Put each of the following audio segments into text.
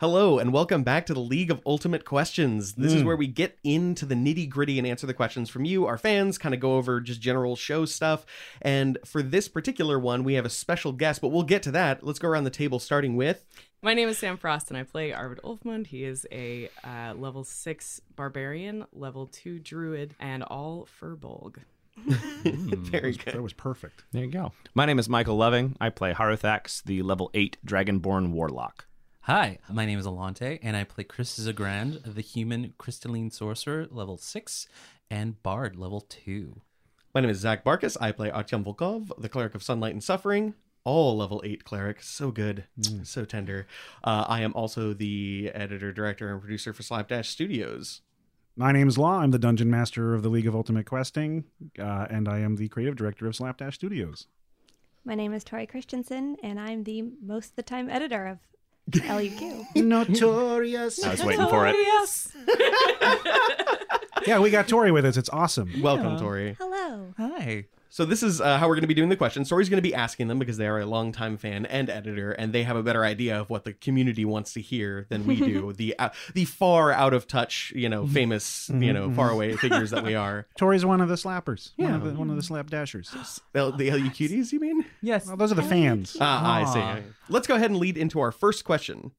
Hello, and welcome back to the League of Ultimate Questions. This is where we get into the nitty gritty and answer the questions from you, our fans, kind of go over just general show stuff. And for this particular one, we have a special guest, but we'll get to that. Let's go around the table, starting with. My name is Sam Frost, and I play Arvid Ulfmund. He is a uh, level six barbarian, level two druid, and all furbolg. Very That good. was perfect. There you go. My name is Michael Loving. I play Haruthax, the level 8 Dragonborn Warlock. Hi, my name is Alante, and I play Chris Zagrand, the human crystalline sorcerer, level 6, and bard, level 2. My name is Zach Barkus. I play Artyom Volkov, the Cleric of Sunlight and Suffering. All level 8 cleric. So good. So tender. Uh, I am also the editor, director, and producer for Slapdash Studios. My name is Law. I'm the dungeon master of the League of Ultimate Questing, uh, and I am the creative director of Slapdash Studios. My name is Tori Christensen, and I'm the most of the time editor of LUQ. Notorious. I was waiting for it. Yes. yeah, we got Tori with us. It's awesome. Welcome, Tori. Hello. Hi. So this is uh, how we're going to be doing the questions. Tori's going to be asking them because they are a longtime fan and editor, and they have a better idea of what the community wants to hear than we do. the uh, the far out of touch, you know, famous, you know, far away figures that we are. Tori's one of the slappers. One of the, one of the slap dashers. Well, the LU cuties, you mean? Yes. Well, those are the fans. Ah, I Aw. see. Let's go ahead and lead into our first question.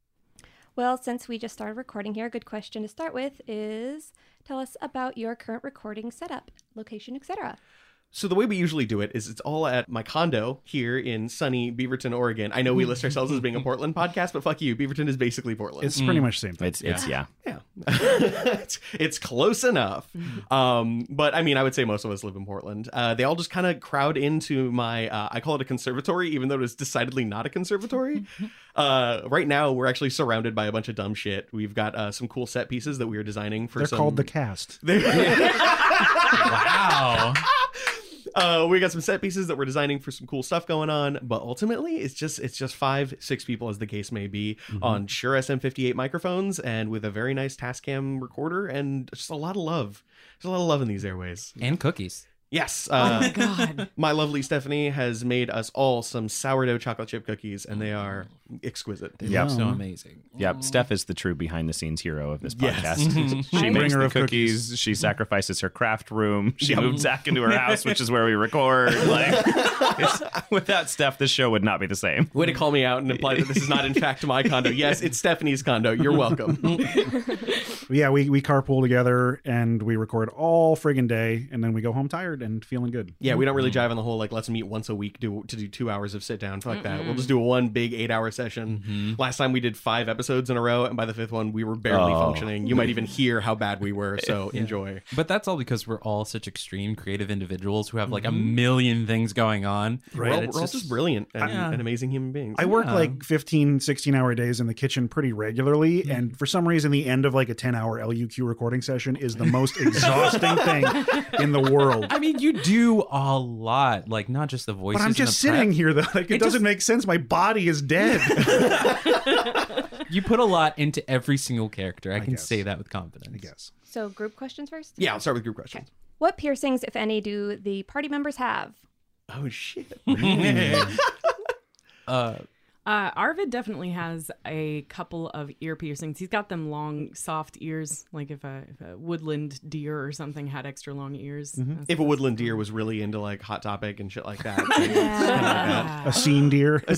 Well, since we just started recording here, a good question to start with is tell us about your current recording setup, location, etc. So the way we usually do it is it's all at my condo here in sunny Beaverton, Oregon. I know we list ourselves as being a Portland podcast, but fuck you, Beaverton is basically Portland. It's pretty much the same thing. It's, it's yeah. Yeah, it's, it's close enough. Um, but I mean, I would say most of us live in Portland. Uh, they all just kind of crowd into my. Uh, I call it a conservatory, even though it is decidedly not a conservatory. uh, right now, we're actually surrounded by a bunch of dumb shit. We've got uh, some cool set pieces that we are designing for. They're some... called the cast. Wow. Uh, we got some set pieces that we're designing for some cool stuff going on, but ultimately it's just it's just five, six people as the case may be on Shure SM58 microphones and with a very nice Tascam recorder and just a lot of love. There's a lot of love in these airways. and cookies. Yes, uh, my God. my lovely Stephanie has made us all some sourdough chocolate chip cookies, and they are exquisite. They Yep. look so amazing. Yep. Steph is the true behind the scenes hero of this Yes. podcast. she Bringer makes the of cookies. cookies. She mm-hmm. sacrifices her craft room. She moved Zach into her house, which is where we record. Like, without Steph, this show would not be the same. Way to call me out and imply that this is not in fact my condo. Yes, it's Stephanie's condo. You're welcome. Yeah, we, we carpool together and we record all friggin' day, and then we go home tired and feeling good. Yeah, we don't really mm-hmm. jive on the whole like let's meet once a week do, to do two hours of sit down. Fuck that. We'll just do one big eight hour session. Mm-hmm. Last time we did five episodes in a row, and by the fifth one we were barely Oh. functioning. You might even hear how bad we were. So enjoy. But that's all because we're all such extreme creative individuals who have like a mm-hmm. million things going on. We're, all, it's we're all just brilliant and, Yeah. and amazing human beings. I work Yeah. like 15, 16 hour days in the kitchen pretty regularly. And for some reason, the end of like a 10 hour LUQ recording session is the most exhausting thing in the world. I mean, you do a lot, like not just the voices. But I'm just the prep. sitting here though. Like, it, It doesn't just- make sense. My body is dead. You put a lot into every single character. I, can guess. say that with confidence. I guess. So, group questions first? yeah, I'll start with group questions. What piercings, if any, do the party members have? Oh shit. Uh, Uh, Arvid definitely has a couple of ear piercings. He's got them long, soft ears, like if a, if a woodland deer or something had extra long ears. That's- If a woodland deer was really into like Hot Topic and shit like that. Yeah. A scene deer.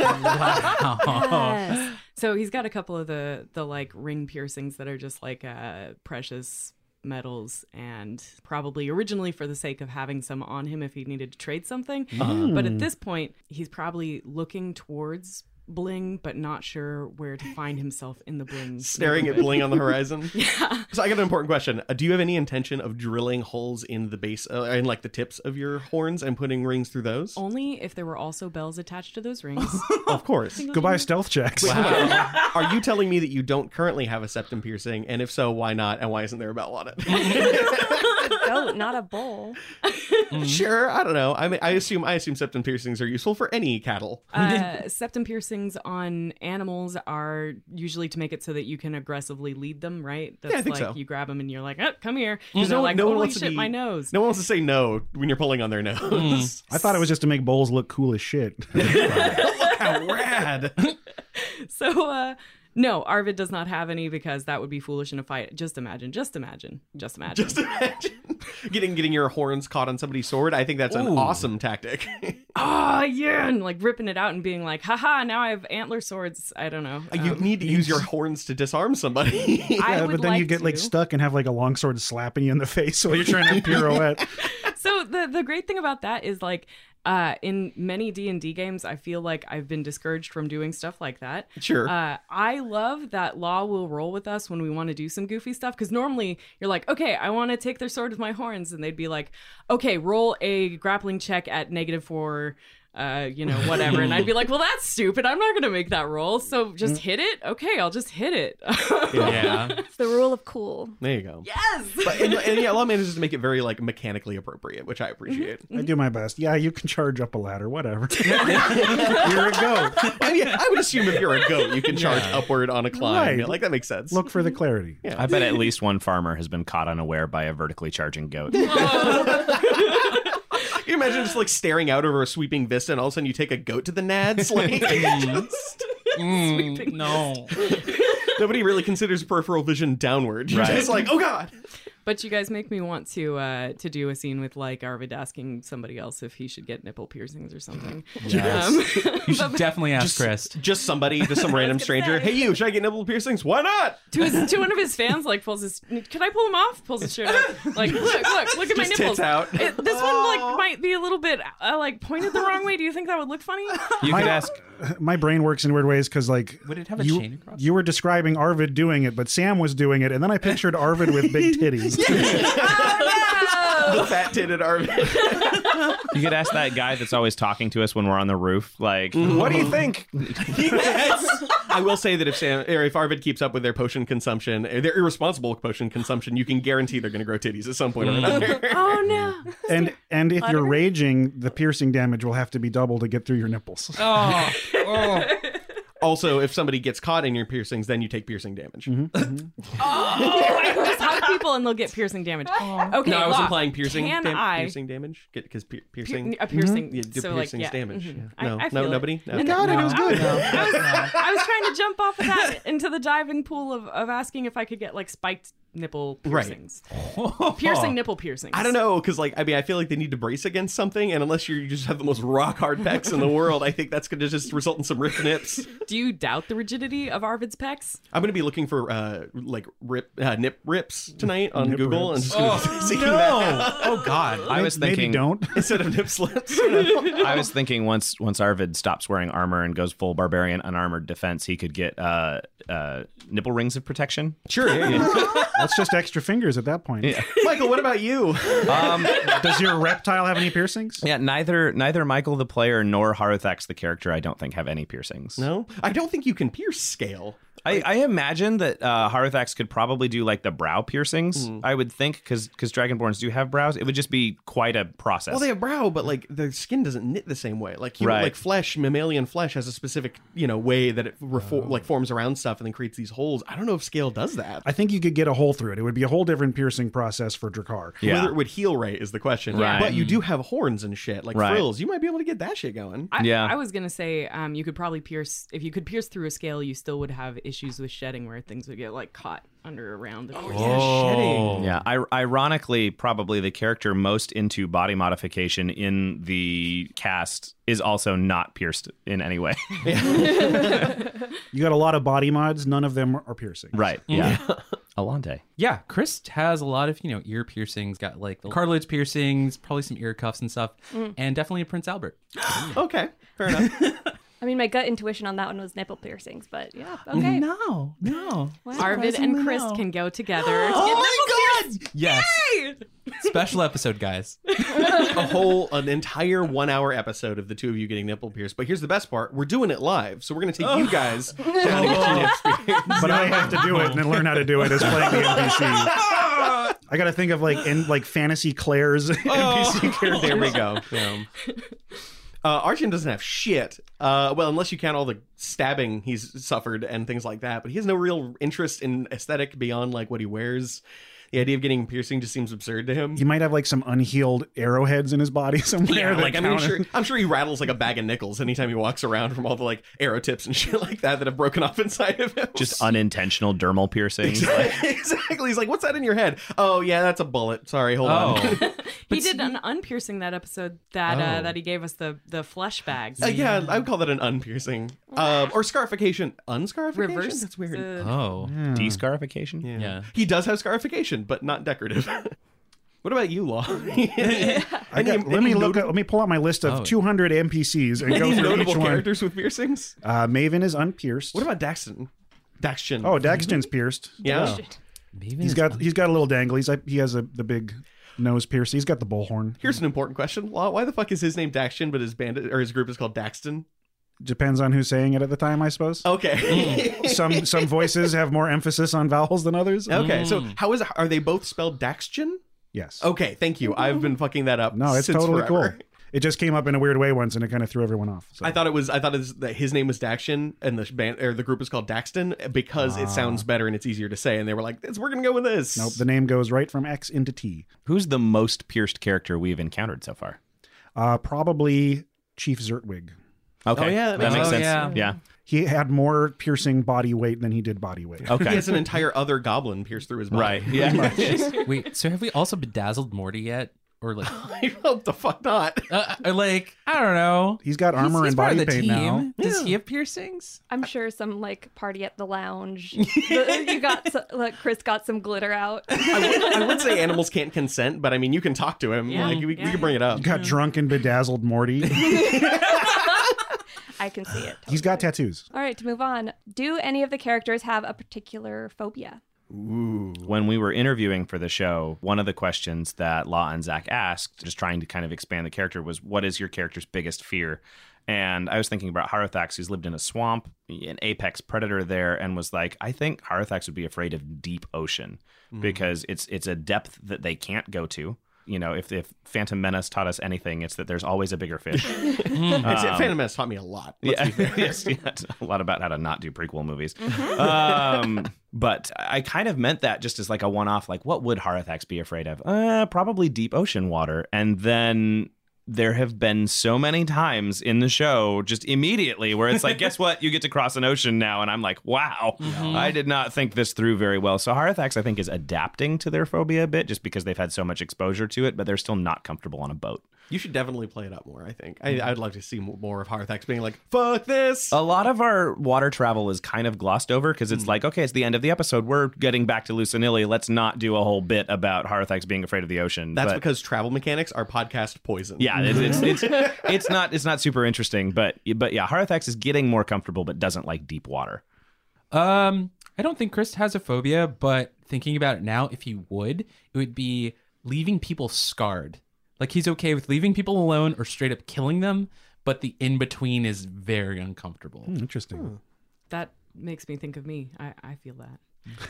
Wow. So he's got a couple of the the like ring piercings that are just like uh, precious metals and probably originally for the sake of having some on him if he needed to trade something. Mm. But at this point, he's probably looking towards bling but not sure where to find himself in the bling. Staring at bling on the horizon. yeah. So I got an important question. Uh, do you have any intention of drilling holes in the base, uh, in like the tips of your horns and putting rings through those? Only if there were also bells attached to those rings. of course. Goodbye, stealth checks. Are you telling me that you don't currently have a septum piercing? And if so, why not? And why isn't there a bell on it? a goat, not a bull. Sure, I don't know. I mean, I assume I assume septum piercings are useful for any cattle. uh, septum piercings on animals are usually to make it so that you can aggressively lead them, right? That's I think like so. you grab them and you're like, oh, come here. Because And they're no, like, no one holy wants shit, to be my nose. No one wants to say no when you're pulling on their nose. I thought it was just to make bowls look cool as shit. Look how rad. So, uh, no, Arvid does not have any because that would be foolish in a fight. Just imagine, just imagine, just imagine. Just imagine getting getting your horns caught on somebody's sword. I think that's an Ooh. awesome tactic. Ah, yeah, and like ripping it out and being like, haha, now I have antler swords. I don't know. you Um, need to use your horns to disarm somebody. I yeah, would but then like you get like stuck and have like a longsword slapping you in the face while you're trying to pirouette. so the the great thing about that is like uh, in many D and D games, I feel like I've been discouraged from doing stuff like that. Sure. Uh, I love that Law will roll with us when we want to do some goofy stuff because normally you're like, okay, I want to take their sword with my horns, and they'd be like, okay, roll a grappling check at negative four. Uh, you know, whatever. And I'd be like, well, that's stupid. I'm not going to make that roll. So just hit it. Okay, I'll just hit it. yeah. It's the rule of cool. there you go. yes. But and, and yeah, Law manages to make it very like mechanically appropriate, which I appreciate. I do my best. Yeah, you can charge up a ladder, whatever. you're a goat. I, mean, I would assume if you're a goat, you can charge upward on a climb. Right. Yeah, like that makes sense. Look for the clarity. Yeah. I bet at least one farmer has been caught unaware by a vertically charging goat. Can you imagine just like staring out over a sweeping vista, and all of a sudden you take a goat to the nads? Like, just- Mm, no. nobody really considers peripheral vision downward. You're Right. just like, oh god. But you guys make me want to uh, to do a scene with like Arvid asking somebody else if he should get nipple piercings or something. Yes. Um, You should definitely ask Just, Chris. just somebody, just some random stranger. Hey, you, should I get nipple piercings? Why not? to, his, to one of his fans, like pulls his. Can I pull him off? Pulls his shirt up. Like, look, look, look at my Just nipples. tits out. It- this one like might be a little bit uh, like pointed the wrong way. Do you think that would look funny? You My- could ask. My brain works in weird ways because, like, Would it have a you, chain across? you were describing Arvid doing it, but Sam was doing it, and then I pictured Arvid with big titties. The fat titted Arvid. You could ask that guy that's always talking to us when we're on the roof. Like, mm-hmm. what do you mm-hmm. think? I will say that if Sam or if Arvid keeps up with their potion consumption, uh, their irresponsible potion consumption, you can guarantee they're going to grow titties at some point or mm. another. oh no! and and if you're raging, the piercing damage will have to be double to get through your nipples. Oh, oh. Also, if somebody gets caught in your piercings, then you take piercing damage. Mm-hmm. Mm-hmm. Oh, I can just hug people and they'll get piercing damage. Okay, No, I was Locke, implying piercing. Can dam- I piercing damage because pier- piercing. a piercing? Mm-hmm. Yeah, the so like, piercing's yeah, damage. mhm. Yeah. I- No, I no, feel it. nobody. No. And- Got it. It was good. I was, I was trying to jump off of that into the diving pool of, of asking if I could get like spiked nipple Right. piercings. Piercing nipple piercings. I don't know, because like I mean, I feel like they need to brace against something, and unless you just have the most rock hard pecs in the world, I think that's going to just result in some ripped nips. Do you doubt the rigidity of Arvid's pecs? I'm going to be looking for uh like rip uh, nip rips tonight on Nip Google rips. and just gonna be seeking that oh God. I was Maybe thinking. don't. instead of nip slips. you know? I was thinking once once Arvid stops wearing armor and goes full barbarian unarmored defense, he could get uh, uh, nipple rings of protection. Sure. Yeah, yeah. That's just extra fingers at that point. Michael, what about you? Um, Does your reptile have any piercings? yeah, neither neither Michael the player nor Haruthax the character I don't think have any piercings. No, I don't think you can pierce scale. I, I imagine that uh, Harathax could probably do like the brow piercings. Mm. I would think because because Dragonborns do have brows. It would just be quite a process. Well, they have brow, but like their skin doesn't knit the same way. Like human, Right. like flesh, mammalian flesh has a specific you know way that it refor- like forms around stuff and then creates these holes. I don't know if scale does that. I think you could get a hole through it. It would be a whole different piercing process for Dracar. Yeah. Whether it would heal right is the question. Right. But you do have horns and shit like Right. frills. You might be able to get that shit going. I, Yeah. I was gonna say um, you could probably pierce if you could pierce through a scale, you still would have issues with shedding where things would get like caught under around. Oh Oh. Yeah, I- ironically, probably the character most into body modification in the cast is also not pierced in any way. You got a lot of body mods. None of them are piercing. right? Yeah. Alante. Yeah, Chris has a lot of, you know, ear piercings, got like the cartilage piercings, probably some ear cuffs and stuff, mm. and definitely a Prince Albert. Okay, fair enough. I mean, my gut intuition on that one was nipple piercings, but yeah, okay. No, no. Arvid and Chris can go together. Oh my god! Yes. Special episode, guys. a whole, an entire one hour episode of the two of you getting nipple pierced. But here's the best part: we're doing it live, so we're gonna take you guys down to get your nips pierced. But I have to do it and then learn how to do it as playing the NPC. I got to think of like in like fantasy Claire's oh. NPC character. There we go. Yeah. Uh, Archon doesn't have shit. Uh, well, unless you count all the stabbing he's suffered and things like that. But he has no real interest in aesthetic beyond like what he wears. The idea of getting piercing just seems absurd to him. He might have like some unhealed arrowheads in his body somewhere. Yeah, that like I mean, count- sure, I'm sure he rattles like a bag of nickels anytime he walks around from all the like arrow tips and shit like that that have broken off inside of him. Just unintentional dermal piercings. Like, exactly. He's like, "What's that in your head?" Oh, yeah, that's a bullet. Sorry, hold on. Oh. he did an unpiercing that episode that uh, Oh. that he gave us the the flesh bags. Uh, yeah, I would call that an unpiercing, um, or scarification. Unscarification. Reverse. That's weird. the- Oh. descarification. Yeah. Yeah. He does have scarification, but not decorative. what about you, Law? I Any- let any me look. notable- At, let me pull out my list of Oh. 200 NPCs and go Any through notable each one. characters with piercings? Uh, Maven is unpierced. What about Daxton? Daxton. Oh, Daxton's pierced. yeah. Maybe He's got he's got a little dangle. He's he has a the big nose pierced. He's got the bullhorn. Here's an important question. Why the fuck is his name Daxton, but his band or his group is called Daxton? Depends on who's saying it at the time, I suppose. Okay. Some some voices have more emphasis on vowels than others. okay. So mm. how is are they both spelled Daxton? Yes. Okay, thank you. I've been fucking that up. No, it's since totally forever. Cool. It just came up in a weird way once, and it kind of threw everyone off. So. I thought it was. I thought it was that his name was Daxton, and the band or the group is called Daxton because it sounds better and it's easier to say. And they were like, "We're gonna go with this." nope. The name goes right from X into T. Who's the most pierced character we've encountered so far? Uh, probably Chief Zertwig. Okay. Oh, yeah, that that makes makes sense. sense. Yeah. yeah. He had more piercing body weight than he did body weight. Okay. He has an entire other goblin pierced through his body. Right. Yeah. Wait, so have we also bedazzled Morty yet? Or like, I hope the fuck not. uh, or like I don't know. He's got armor He's- he's and part of body the paint team. now. Does he have piercings? I'm sure some like party at the lounge. The- you got so, like Chris got some glitter out. I would, I would say animals can't consent, but I mean, you can talk to him. Yeah. Like we, we Yeah. can bring it up. Got drunk and bedazzled Morty. I can see it. He's got tattoos. All right, to move on. Do any of the characters have a particular phobia? When we were interviewing for the show, one of the questions that Law and Zach asked, just trying to kind of expand the character, was what is your character's biggest fear? And I was thinking about Harathax, who's lived in a swamp, an apex predator there, and was like, I think Harathax would be afraid of deep ocean hmm. because it's it's a depth that they can't go to. You know, if if Phantom Menace taught us anything, it's that there's always a bigger fish. It's, Phantom Menace taught me a lot. Let's yeah, be yes, yeah, a lot about how to not do prequel movies. um, but I kind of meant that just as like a one-off. Like, what would Harathax be afraid of? Uh, probably deep ocean water. And then there have been so many times in the show, just immediately, where it's like, guess what? You get to cross an ocean now, and I'm like, wow, mm-hmm. I did not think this through very well. So Harithax, I think, is adapting to their phobia a bit, just because they've had so much exposure to it, but they're still not comfortable on a boat. You should definitely play it up more. I think I, I'd love to see more of Harthax being like, "Fuck this." A lot of our water travel is kind of glossed over because it's like, okay, it's the end of the episode. We're getting back to Lucinilli. Let's not do a whole bit about Harthax being afraid of the ocean. That's But- because travel mechanics are podcast poison. yeah, it's, it's it's it's not it's not super interesting, but but yeah, Harathax is getting more comfortable, but doesn't like deep water. Um, I don't think Chris has a phobia, but thinking about it now, if he would, it would be leaving people scarred. Like he's okay with leaving people alone or straight up killing them, but the in between is very uncomfortable. Interesting. That makes me think of me. I, I feel that.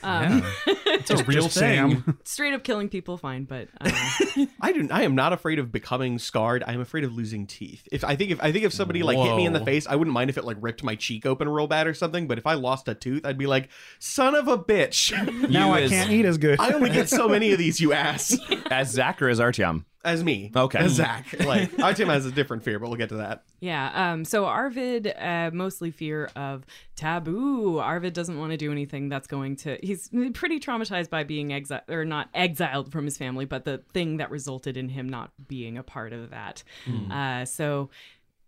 Um, It's a real Just thing. Straight up killing people, fine, but uh, I do. I am not afraid of becoming scarred. I am afraid of losing teeth. If I think if I think if somebody like hit me in the face, I wouldn't mind if it like ripped my cheek open real bad or something. But if I lost a tooth, I'd be like, son of a bitch. now I as- can't eat as good. I only get so many of these, you ass. As Zach or as Artyom? As me. Okay. As Zach. Like Artyom has a different fear, but we'll get to that. yeah. Um, so Arvid, uh, mostly fear of taboo. Arvid doesn't want to do anything that's going to. He's pretty traumatized by being exiled, or not exiled from his family, but the thing that resulted in him not being a part of that. Uh, so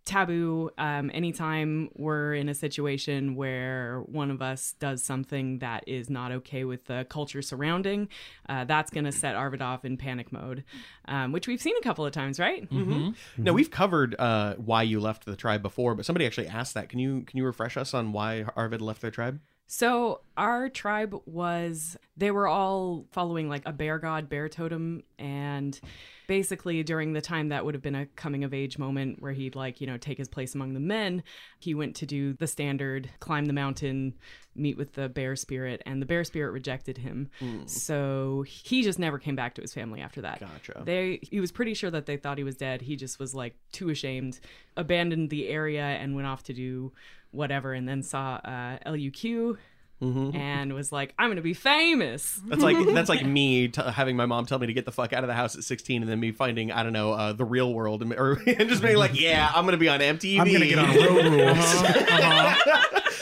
taboo um, anytime we're in a situation where one of us does something that is not okay with the culture surrounding uh, that's going to set arvid off in panic mode um, which we've seen a couple of times right Now we've covered uh, why you left the tribe before, but somebody actually asked that. Can you can you refresh us on why Arvid left their tribe? So our tribe was they were all following like a bear god, bear totem, and basically during the time that would have been a coming of age moment where he'd like, you know, take his place among the men, he went to do the standard climb the mountain, meet with the bear spirit, and the bear spirit rejected him. So he just never came back to his family after that. Gotcha. They he was pretty sure that they thought he was dead. He just was like too ashamed, abandoned the area and went off to do whatever and then saw uh, LUQ and was like, I'm gonna be famous. That's like that's like me t- having my mom tell me to get the fuck out of the house at 16, and then me finding I don't know uh, the real world, and, or, and just being like, yeah, I'm gonna be on MTV. I'm gonna get on road rules.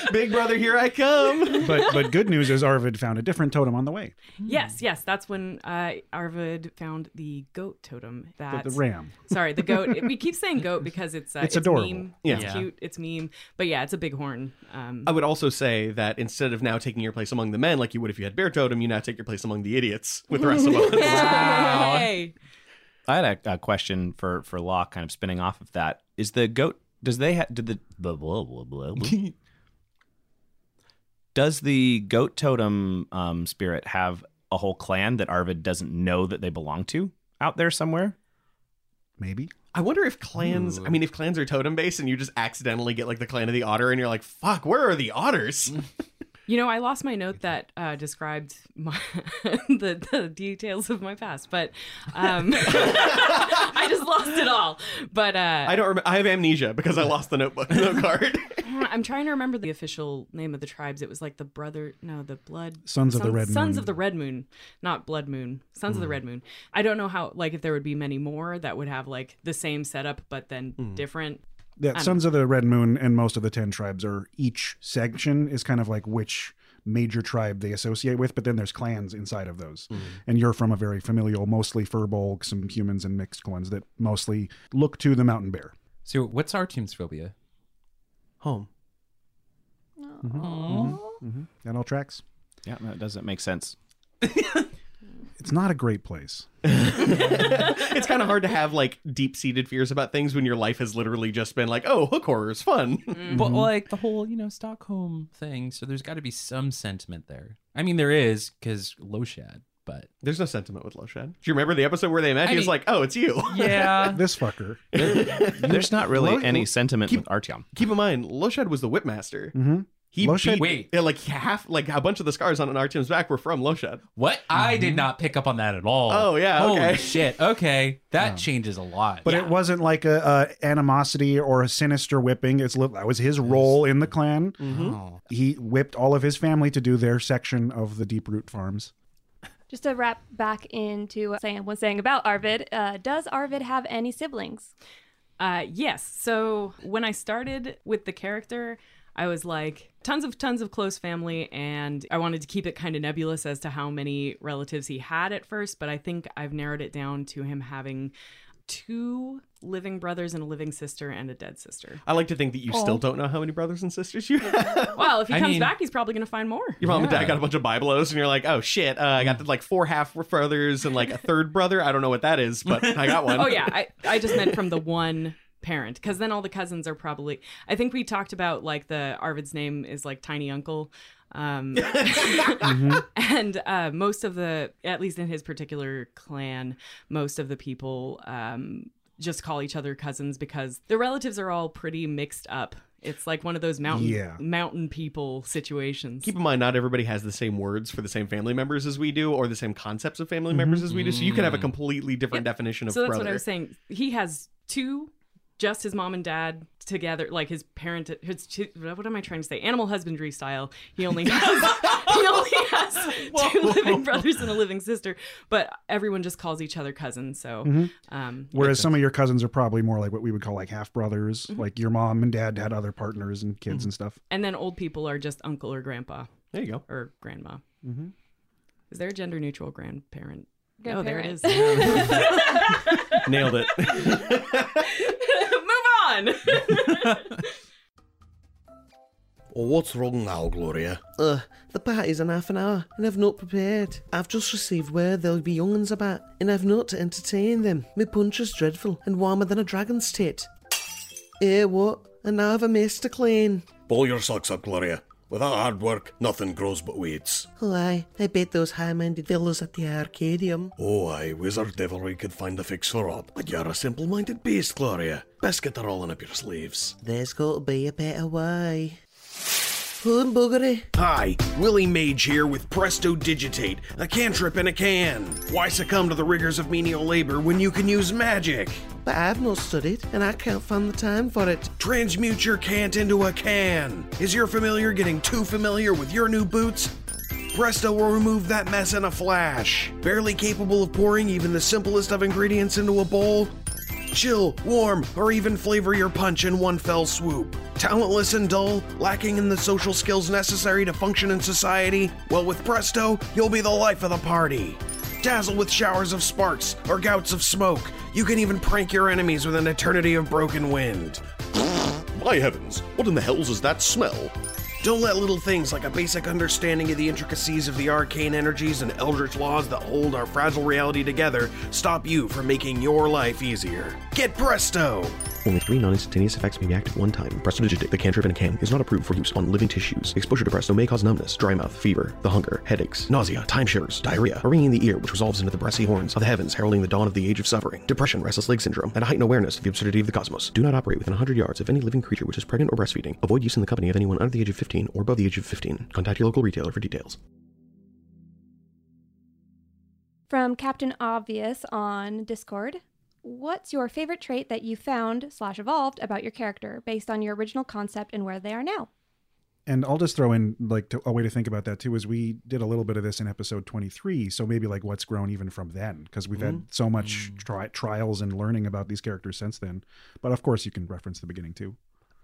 Big Brother, here I come. but but good news is Arvid found a different totem on the way. Yes, yes, that's when uh, Arvid found the goat totem. The, That the ram. Sorry, the goat. we keep saying goat because it's uh, It's adorable. Meme. Yeah. It's Yeah. cute. It's meme. But yeah, it's a bighorn. Um, I would also say that instead of now taking your place among the men, like you would if you had Bear Totem, you now take your place among the idiots with the rest of us. Yay! I had a, a question for for Locke, kind of spinning off of that. Is the goat? Does they have? Did the blah blah blah blah? blah. does the goat totem um, spirit have a whole clan that Arvid doesn't know that they belong to out there somewhere? Maybe. I wonder if clans. I mean, if clans are totem based, and you just accidentally get like the clan of the otter, and you're like, "Fuck, where are the otters?" You know, I lost my note that uh, described my, the, the details of my past, but um, I just lost it all. But uh, I don't. Rem- I have amnesia because I lost the notebook note card. I'm trying to remember the official name of the tribes. It was like the brother, no, the blood Sons of the Red Sons Moon. of the Red Moon, not Blood Moon. Sons of the Red Moon. I don't know how, like, if there would be many more that would have like the same setup but then different. Yeah, Sons of the Red Moon and most of the ten tribes are each section is kind of like which major tribe they associate with, but then there's clans inside of those. And you're from a very familial, mostly furbolg, some humans and mixed ones that mostly look to the mountain bear. So, what's Artyom's phobia? Home. Mm-hmm. Mm-hmm. That all tracks. Yeah, that doesn't make sense. It's not a great place. it's kind of hard to have like deep seated fears about things when your life has literally just been like, oh, hook horror is fun. But like the whole, you know, Stockholm thing. So there's got to be some sentiment there. I mean, there is because Loshad, but There's no sentiment with Loshad. Do you remember the episode where they met? I he was mean- like, oh, it's you. yeah, This fucker. There's not really Lo- any sentiment keep- with Artyom. Keep in mind, Loshad was the whipmaster. Mhm. He Loshad- beat, Wait. yeah, like half, like a bunch of the scars on an Artyom's back were from Loshad. what? I did not pick up on that at all. Oh, yeah, Holy okay. shit. Okay, that changes a lot. But it wasn't like a, a animosity or a sinister whipping. It's that was his role in the clan. Oh. He whipped all of his family to do their section of the Deep Root Farms. Just to wrap back into what Sam was saying about Arvid, uh, does Arvid have any siblings? Uh, yes. So when I started with the character, I was like tons of tons of close family, and I wanted to keep it kind of nebulous as to how many relatives he had at first. But I think I've narrowed it down to him having two living brothers and a living sister and a dead sister. I like to think that you still don't know how many brothers and sisters you have. Well, if he I comes mean- back, he's probably going to find more. Your mom and dad got a bunch of Biblos, and you're like, oh shit, uh, I got like four half brothers and like a third brother. I don't know what that is, but I got one. Oh yeah, I, I just meant from the one parent because then all the cousins are probably. I think we talked about like the Arvid's name is like Tiny Uncle. Um, and uh, most of the, at least in his particular clan, most of the people um, just call each other cousins because the relatives are all pretty mixed up It's like one of those mountain Yeah. mountain people situations. Keep in mind, not everybody has the same words for the same family members as we do, or the same concepts of family members as we do. So you can have a completely different definition of so that's brother. what I was saying. He has two, just his mom and dad together, like his parent. His two, what am I trying to say? Animal husbandry style. He only has he only has two living brothers and a living sister, but everyone just calls each other cousins. So, um, Whereas some of your cousins are probably more like what we would call like half brothers. Mm-hmm. Like your mom and dad had other partners and kids and stuff. and then old people are just uncle or grandpa there you go. or grandma. Is there a gender neutral grandparent? Oh, there it Grandparent. is. Nailed it. Move on. Oh, what's wrong now, Gloria? Uh, the party's in half an hour, and I've not prepared. I've just received word there'll be young'uns about, and I've not to entertain them. My punch is dreadful, and warmer than a dragon's tit. Eh, what? And now I've a mess to clean. Pull your socks up, Gloria. Without hard work, nothing grows but weeds. Oh, aye, I bet those high-minded fellows at the Arcadium. Oh, aye, wizard devilry could find a fix for all. But you're a simple-minded beast, Gloria. Best get the rolling up your sleeves. There's got to be a better way. Hi, Willie Mage here with Presto Digitate, a cantrip in a can. Why succumb to the rigors of menial labor when you can use magic? But I've not studied, and I can't find the time for it. Transmute your can't into a can. Is your familiar getting too familiar with your new boots? Presto will remove that mess in a flash. Barely capable of pouring even the simplest of ingredients into a bowl? Chill, warm, or even flavor your punch in one fell swoop. Talentless and dull, lacking in the social skills necessary to function in society? Well, with Presto, you'll be the life of the party. Dazzle with showers of sparks or gouts of smoke. You can even prank your enemies with an eternity of broken wind. My heavens, what in the hells is that smell? Don't let little things like a basic understanding of the intricacies of the arcane energies and eldritch laws that hold our fragile reality together stop you from making your life easier. Get Presto! Only three non-instantaneous effects may be active one time. Presto Digitate, the cantrip in a can, is not approved for use on living tissues. Exposure to Presto may cause numbness, dry mouth, fever, the hunger, headaches, nausea, time shivers, diarrhea, a ringing in the ear which resolves into the brassy horns of the heavens heralding the dawn of the age of suffering, depression, restless leg syndrome, and a heightened awareness of the absurdity of the cosmos. Do not operate within 100 yards of any living creature which is pregnant or breastfeeding. Avoid use in the company of anyone under the age of 15 or above the age of 15. Contact your local retailer for details. From Captain Obvious on Discord. What's your favorite trait that you found slash evolved about your character based on your original concept and where they are now? And I'll just throw in like to, a way to think about that too is we did a little bit of this in episode 23. So maybe like what's grown even from then because we've had mm-hmm. so much mm. tri- trials and learning about these characters since then. But of course, you can reference the beginning too.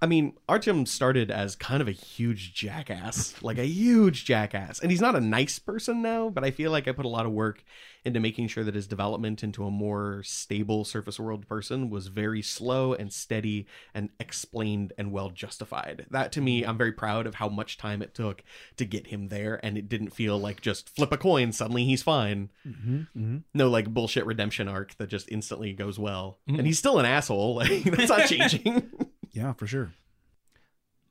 I mean, Artyom started as kind of a huge jackass, like a huge jackass. And he's not a nice person now, but I feel like I put a lot of work into making sure that his development into a more stable surface world person was very slow and steady and explained and well justified. That to me, mm-hmm. I'm very proud of how much time it took to get him there. And it didn't feel like just flip a coin, suddenly he's fine. Mm-hmm, mm-hmm. No like bullshit redemption arc that just instantly goes well. And he's still an asshole. Like, that's not changing. Yeah, for sure.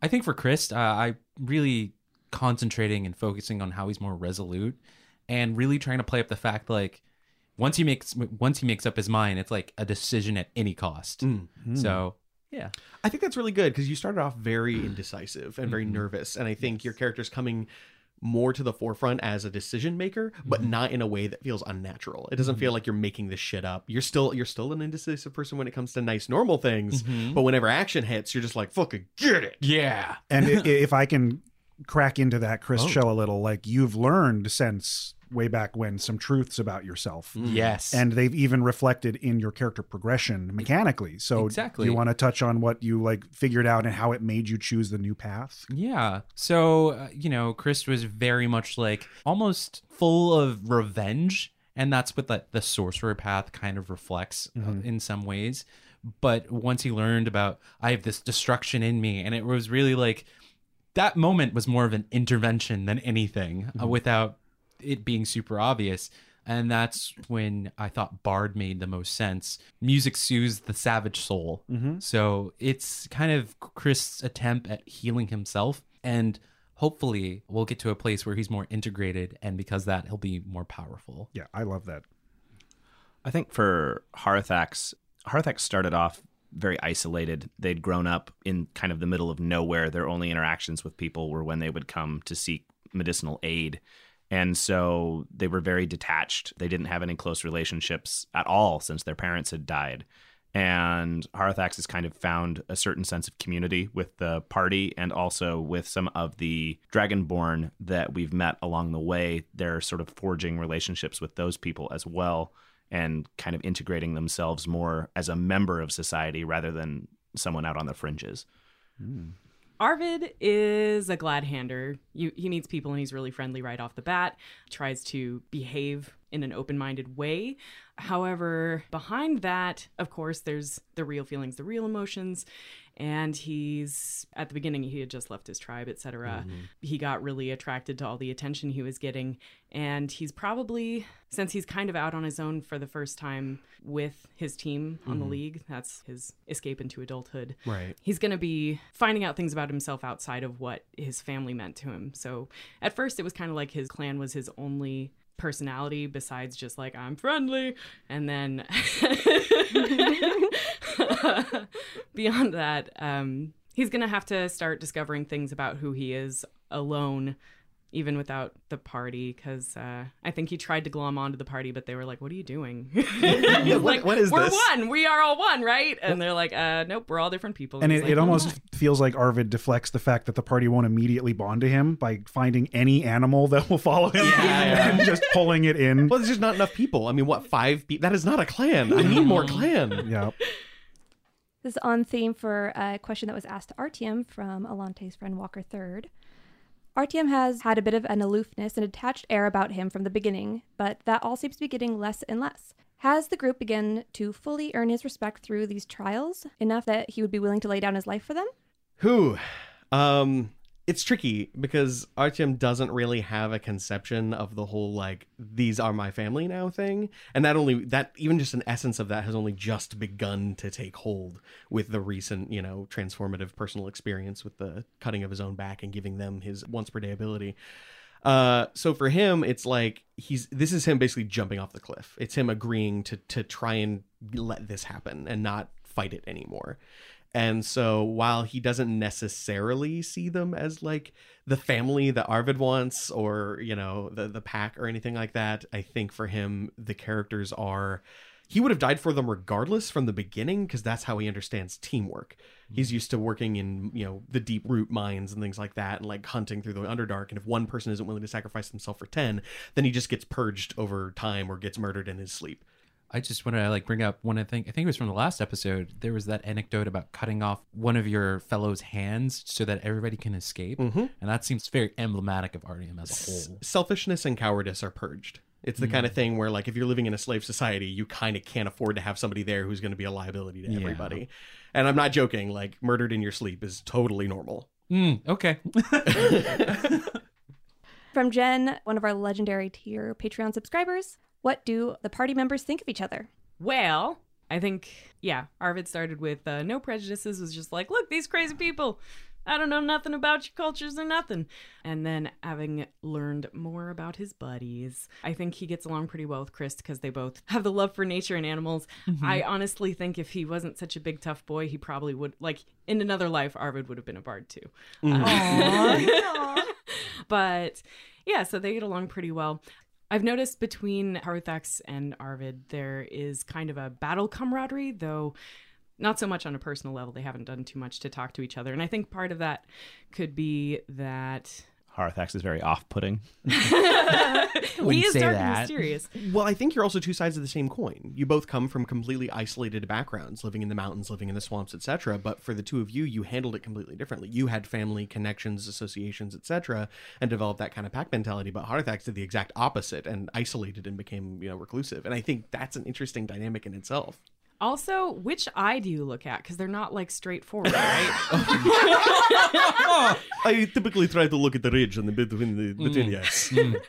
I think for Chris, uh, I really concentrating and focusing on how he's more resolute and really trying to play up the fact like once he makes once he makes up his mind, it's like a decision at any cost. So yeah, I think that's really good because you started off very indecisive and very nervous, and I think your character's coming more to the forefront as a decision maker, but mm-hmm. not in a way that feels unnatural. It doesn't feel mm-hmm. like you're making this shit up. You're still you're still an indecisive person when it comes to nice normal things, mm-hmm. but whenever action hits, you're just like fucking get it. yeah, And i- if I can crack into that Chris Oh. shell a little, like you've learned since way back when some truths about yourself. yes, And they've even reflected in your character progression mechanically. So Exactly. you want to touch on what you like figured out and how it made you choose the new path? Yeah. So, uh, you know, Chris was very much like almost full of revenge. And that's what the, the sorcerer path kind of reflects uh, in some ways. But once he learned about, I have this destruction in me, and it was really like that moment was more of an intervention than anything uh, without it being super obvious. And that's when I thought Bard made the most sense. Music soothes the savage soul. Mm-hmm. So it's kind of Chris' attempt at healing himself. And hopefully we'll get to a place where he's more integrated. And because of that, he'll be more powerful. Yeah, I love that. I think for Harathax, Harathax started off very isolated. They'd grown up in kind of the middle of nowhere. Their only interactions with people were when they would come to seek medicinal aid. And so they were very detached. They didn't have any close relationships at all since their parents had died. And Harathax has kind of found a certain sense of community with the party and also with some of the Dragonborn that we've met along the way. They're sort of forging relationships with those people as well and kind of integrating themselves more as a member of society rather than someone out on the fringes. Hmm. Arvid is a glad hander. You, he meets people and he's really friendly right off the bat, tries to behave in an open minded way. However, behind that, of course, there's the real feelings, the real emotions. And he's at the beginning, he had just left his tribe, etc. Mm-hmm. He got really attracted to all the attention he was getting. And he's probably, since he's kind of out on his own for the first time with his team on the mm-hmm. league, that's his escape into adulthood Right. he's going to be finding out things about himself outside of what his family meant to him. So at first, it was kind of like his clan was his only personality besides just like I'm friendly and then beyond that um he's going to have to start discovering things about who he is alone even without the party because uh, I think he tried to glom onto the party, but they were like, "What are you doing? He's What- like, what is we're this?" one. We are all one, right?" And they're like, uh, "Nope, we're all different people." And he's it, like, it "Oh, almost my." feels like Arvid deflects the fact that the party won't immediately bond to him by finding any animal that will follow him and just pulling it in. Well, there's just not enough people. I mean, what five people? That is not a clan. I need more clan. Yeah. This is on theme for a question that was asked to Artyom from Alante's friend Walker Third. Artyom has had a bit of an aloofness and detached air about him from the beginning, but that all seems to be getting less and less. Has the group begun to fully earn his respect through these trials enough that he would be willing to lay down his life for them? Who? Um, it's tricky because Artyom doesn't really have a conception of the whole like these are my family now thing, and that only that even just an essence of that has only just begun to take hold with the recent you know transformative personal experience with the cutting of his own back and giving them his once per day ability. Uh, so for him, it's like he's this is him basically jumping off the cliff. It's him agreeing to to try and let this happen and not fight it anymore. And so while he doesn't necessarily see them as like the family that Arvid wants or, you know, the the pack or anything like that, I think for him the characters are he would have died for them regardless from the beginning because that's how he understands teamwork. Mm-hmm. He's used to working in, you know, the deep root mines and things like that and like hunting through the underdark and if one person isn't willing to sacrifice himself for 10, then he just gets purged over time or gets murdered in his sleep. I just wanted to like bring up one. I think I think it was from the last episode. There was that anecdote about cutting off one of your fellow's hands so that everybody can escape, and that seems very emblematic of Artyom as a whole. selfishness and cowardice are purged. It's the kind of thing where, like, if you're living in a slave society, you kind of can't afford to have somebody there who's going to be a liability to Yeah. everybody. And I'm not joking. Like, murdered in your sleep is totally normal. Mm, okay. From Jen, one of our legendary tier Patreon subscribers, what do the party members think of each other? Well, I think, yeah, Arvid started with uh, no prejudices, was just like, look, these crazy people. I don't know nothing about your cultures or nothing. And then having learned more about his buddies, I think he gets along pretty well with Chris because they both have the love for nature and animals. I honestly think if he wasn't such a big tough boy, he probably would, like, in another life, Arvid would have been a bard too. Uh, but yeah, so they get along pretty well. I've noticed between Haruthax and Arvid, there is kind of a battle camaraderie, though not so much on a personal level. They haven't done too much to talk to each other. And I think part of that could be that Harathax is very off-putting. he Wouldn't is say dark and that. mysterious. Well, I think you're also two sides of the same coin. You both come from completely isolated backgrounds, living in the mountains, living in the swamps, etc. But for the two of you, you handled it completely differently. You had family connections, associations, etc., and developed that kind of pack mentality. But Harathax did the exact opposite and isolated and became, you know, reclusive. And I think that's an interesting dynamic in itself. Also, which eye do you look at? Because they're not like straightforward, right? I typically try to look at the ridge in the between the between mm. yes. Mm.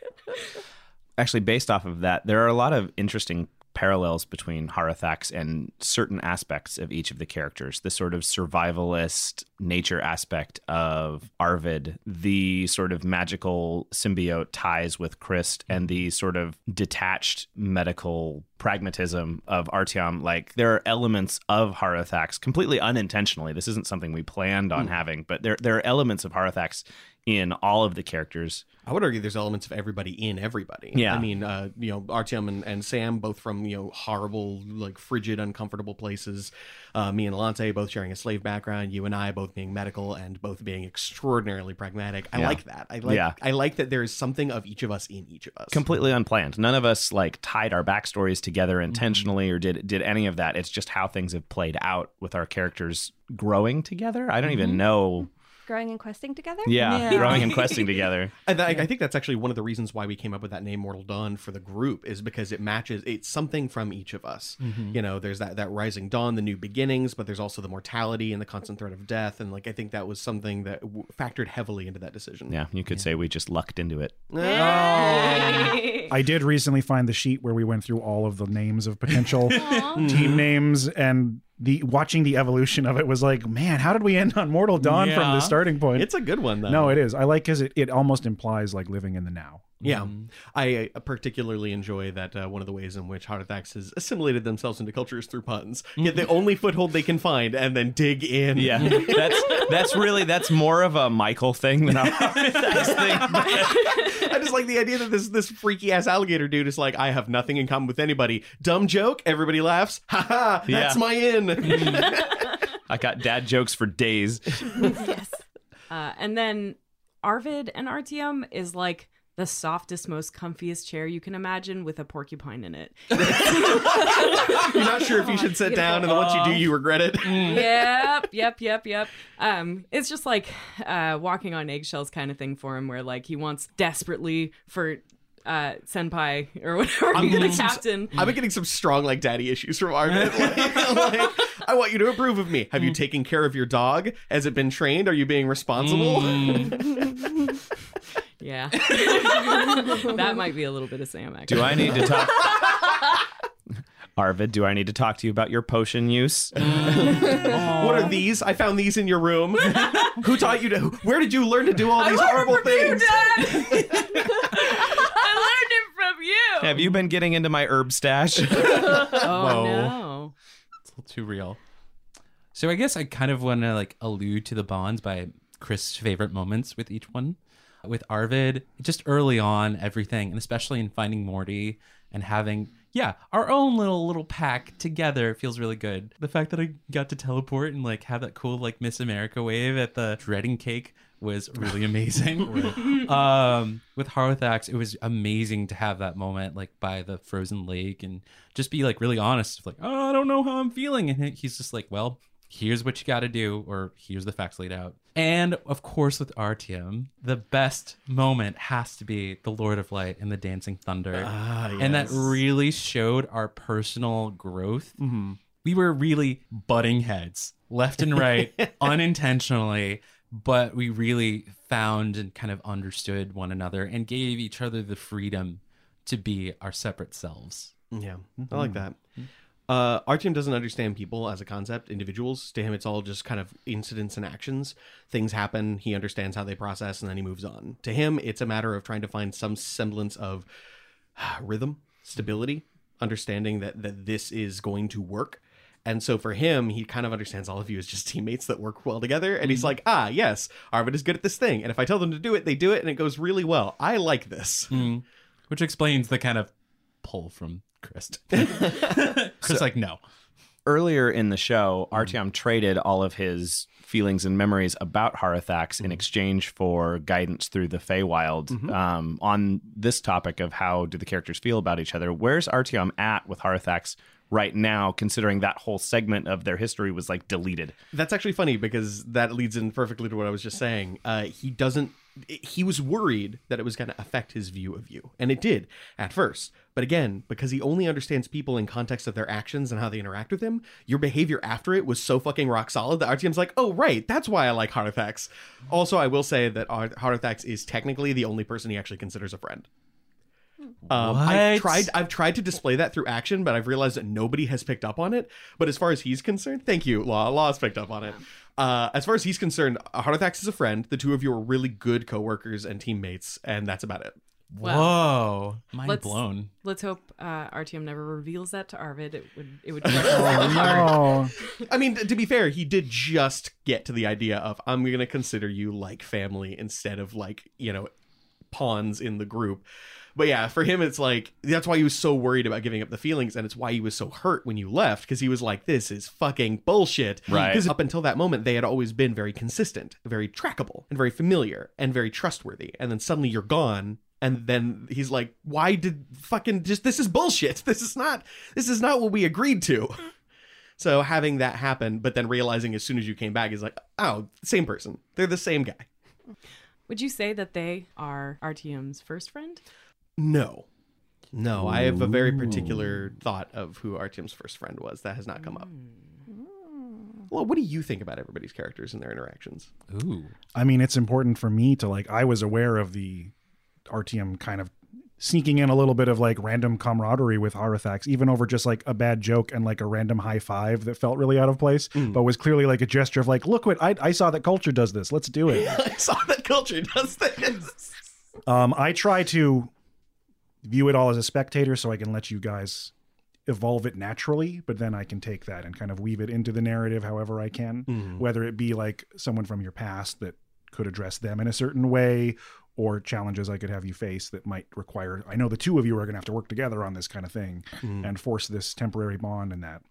Actually, based off of that, there are a lot of interesting parallels between Harathax and certain aspects of each of the characters. The sort of survivalist nature aspect of Arvid, the sort of magical symbiote ties with Chris, and the sort of detached medical pragmatism of Artyom. Like there are elements of Harathax completely unintentionally. This isn't something we planned on hmm. having, but there there are elements of Harathax in all of the characters. I would argue there's elements of everybody in everybody. Yeah. I mean, uh, you know, Artyom and, and Sam, both from, you know, horrible, like frigid, uncomfortable places. Uh, me and Alante both sharing a slave background. You and I both being medical and both being extraordinarily pragmatic. I Yeah. like that. I like, Yeah. I like that there is something of each of us in each of us. completely unplanned. None of us like tied our backstories together intentionally or did did any of that. It's just how things have played out with our characters growing together. I don't even know. Growing and questing together? Yeah, Yeah. growing and questing together. And I, I think that's actually one of the reasons why we came up with that name Mortal Dawn for the group is because it matches it's something from each of us. Mm-hmm. You know, there's that that rising dawn, the new beginnings, but there's also the mortality and the constant threat of death and like I think that was something that w- factored heavily into that decision. Yeah, you could say we just lucked into it. Oh. I did recently find the sheet where we went through all of the names of potential team names and the watching the evolution of it was like, man, how did we end on Mortal Dawn from the starting point? It's a good one though. no, it is. I like because it, it almost implies like living in the now. Yeah, I uh, particularly enjoy that uh, one of the ways in which Harathax has assimilated themselves into cultures through puns. Get the only foothold they can find and then dig in. Yeah, that's that's really that's more of a Michael thing than a Harathax thing. I just like the idea that this this freaky ass alligator dude is like, I have nothing in common with anybody. Dumb joke, everybody laughs. Ha ha, that's Yeah. my in. I got dad jokes for days. yes. Uh, and then Arvid and Artyom is like the softest, most comfiest chair you can imagine with a porcupine in it. You're not sure if you should sit down, and then once you do, you regret it. yep, yep, yep, yep. Um, it's just like uh, walking on eggshells kind of thing for him, where like he wants desperately for uh, senpai or whatever I'm the getting some- captain. I've been getting some strong like daddy issues from Arvid. Like, like, I want you to approve of me. Have you taken care of your dog? Has it been trained? Are you being responsible? Yeah, that might be a little bit of Sam. Actually. Do I need to talk? Arvid, do I need to talk to you about your potion use? What are these? I found these in your room. Who taught you to? Where did you learn to do all these horrible things? I learned it from you. Have you been getting into my herb stash? Oh Whoa. no. It's a little too real. So I guess I kind of want to like allude to the bonds by Chris' favorite moments with each one. With Arvid, just early on, everything, and especially in finding Morty and having, yeah, our own little little pack together feels really good. The fact that I got to teleport and like have that cool like Miss America wave at the dreading cake was really amazing. um, with Harathax, it was amazing to have that moment like by the frozen lake and just be like really honest, like, oh, I don't know how I'm feeling, and he's just like, well, here's what you got to do, or here's the facts laid out. And of course, with Artyom, the best moment has to be the Lord of Light and the Dancing Thunder, Ah, and that really showed our personal growth. Mm-hmm. We were really butting heads left and right, unintentionally, but we really found and kind of understood one another and gave each other the freedom to be our separate selves. Yeah, I like mm. that. Mm. Uh, Artyom doesn't understand people as a concept, individuals. To him, it's all just kind of incidents and actions. Things happen, he understands how they process, and then he moves on. To him, it's a matter of trying to find some semblance of rhythm, stability, understanding that that this is going to work. And so for him, he kind of understands all of you as just teammates that work well together. And he's like, ah, yes, Arvid is good at this thing. And if I tell them to do it, they do it, and it goes really well. I like this. which explains the kind of pull from Chris. Chris, like, no. Earlier in the show, Artyom traded all of his feelings and memories about Harathax in exchange for guidance through the Feywild. Um, on this topic of how do the characters feel about each other, where's Artyom at with Harathax right now, considering that whole segment of their history was like deleted? That's actually funny because that leads in perfectly to what I was just saying. Uh, he doesn't. He was worried that it was going to affect his view of you, and it did at first. But again, because he only understands people in context of their actions and how they interact with him, your behavior after it was so fucking rock solid that Artyom's like, "Oh right, that's why I like Harathax." Also, I will say that Ar- Harathax is technically the only person he actually considers a friend. Um, I've tried. I've tried to display that through action, but I've realized that nobody has picked up on it. But as far as he's concerned, thank you, Law. Law's picked up on it. Uh, as far as he's concerned, Harathax is a friend. The two of you are really good coworkers and teammates, and that's about it. Whoa, mind let's- blown. Let's hope uh, Artyom never reveals that to Arvid. It would it would. Oh, I mean, to be fair, he did just get to the idea of I'm going to consider you like family instead of like you know pawns in the group. But yeah, for him, it's like that's why he was so worried about giving up the feelings, and it's why he was so hurt when you left because he was like, "This is fucking bullshit." Right. Because up until that moment, they had always been very consistent, very trackable, and very familiar, and very trustworthy. And then suddenly you're gone, and then he's like, "Why did fucking just this is bullshit? This is not this is not what we agreed to." So having that happen, but then realizing as soon as you came back, is like, "Oh, same person. They're the same guy." would you say that they are Artyom's first friend? No. No, I have a very particular thought of who Artyom's first friend was. That has not come up. Well, what do you think about everybody's characters and their interactions? Ooh. I mean, it's important for me to like. I was aware of the Artyom kind of sneaking in a little bit of like random camaraderie with Harathax, even over just like a bad joke and like a random high five that felt really out of place, but was clearly like a gesture of like, look what I, I saw that culture does this. Let's do it. I saw that culture does this. Um, I try to view it all as a spectator so I can let you guys evolve it naturally, but then I can take that and kind of weave it into the narrative however I can, mm-hmm. whether it be like someone from your past that could address them in a certain way or challenges I could have you face that might require I know the two of you are going to have to work together on this kind of thing mm-hmm. and force this temporary bond and that.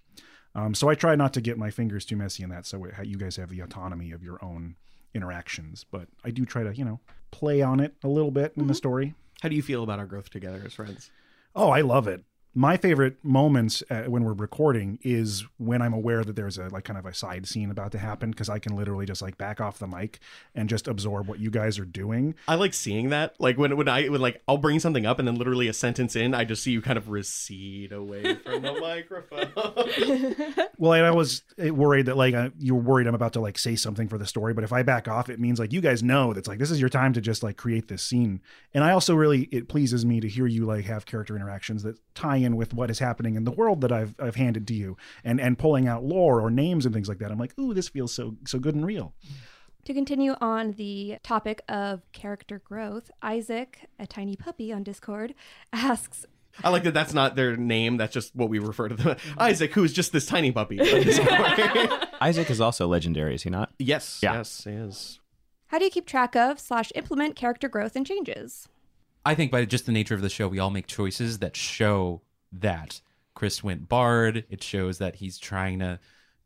Um, so I try not to get my fingers too messy in that so it, you guys have the autonomy of your own interactions, but I do try to, you know, play on it a little bit in the mm-hmm. story. How do you feel about our growth together as friends? Oh, I love it. My favorite moments uh, when we're recording is when I'm aware that there's a like kind of a side scene about to happen because I can literally just like back off the mic and just absorb what you guys are doing. I like seeing that. Like when when I would like I'll bring something up and then literally a sentence in, I just see you kind of recede away from the microphone. Well, and I was uh, worried that like uh, you're worried I'm about to like say something for the story, but if I back off, it means like you guys know that's like this is your time to just like create this scene. And I also really it pleases me to hear you like have character interactions that tie in with what is happening in the world that I've I've handed to you, and and pulling out lore or names and things like that. I'm like, ooh, this feels so so good and real. To continue on the topic of character growth, Isaac, a tiny puppy on Discord, asks, I like that that's not their name, that's just what we refer to them. Isaac, who is just this tiny puppy. Isaac is also legendary, is he not? yes, Yeah. yes, is. How do you keep track of slash implement character growth and changes? I think by just the nature of the show, we all make choices that show that Chris went bard. It shows that he's trying to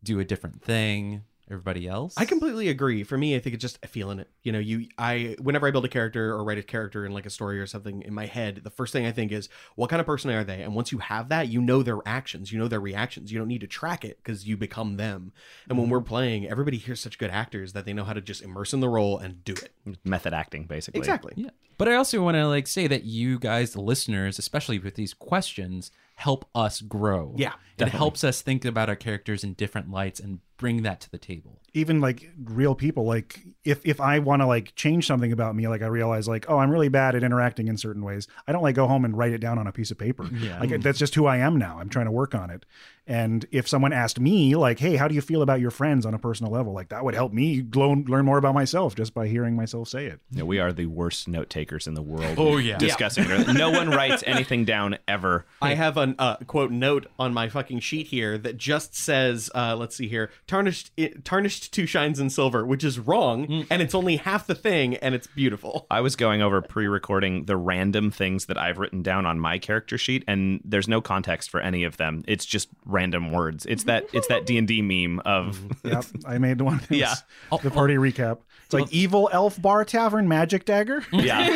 do a different thing. Everybody else, I completely agree. For me, I think it's just a feeling it. You know, you I whenever I build a character or write a character in like a story or something in my head, the first thing I think is what kind of person are they? And once you have that, you know their actions, you know their reactions. You don't need to track it because you become them. And when we're mm-hmm. playing, everybody here's such good actors that they know how to just immerse in the role and do it. Method acting, basically. Exactly. Yeah. But I also want to like say that you guys, the listeners, especially with these questions, help us grow. Yeah, It helps us think about our characters in different lights and bring that to the table. Even like real people like if if i want to like change something about me like i realize like oh i'm really bad at interacting in certain ways i don't like go home and write it down on a piece of paper Yeah. like that's just who i am now i'm trying to work on it and if someone asked me like hey how do you feel about your friends on a personal level like that would help me learn, learn more about myself just by hearing myself say it Yeah, we are the worst note takers in the world. Oh, yeah. discussing. it. No one writes anything down ever. I have a uh, quote note on my fucking sheet here that just says, uh, "Let's see here, tarnished, it, tarnished two shines in silver," which is wrong, mm. and it's only half the thing, and it's beautiful. I was going over pre-recording the random things that I've written down on my character sheet, and there's no context for any of them. It's just random words. It's that it's that D and D meme of mm-hmm. yep i made one It Yeah. the party recap it's like evil elf bar tavern magic dagger yeah.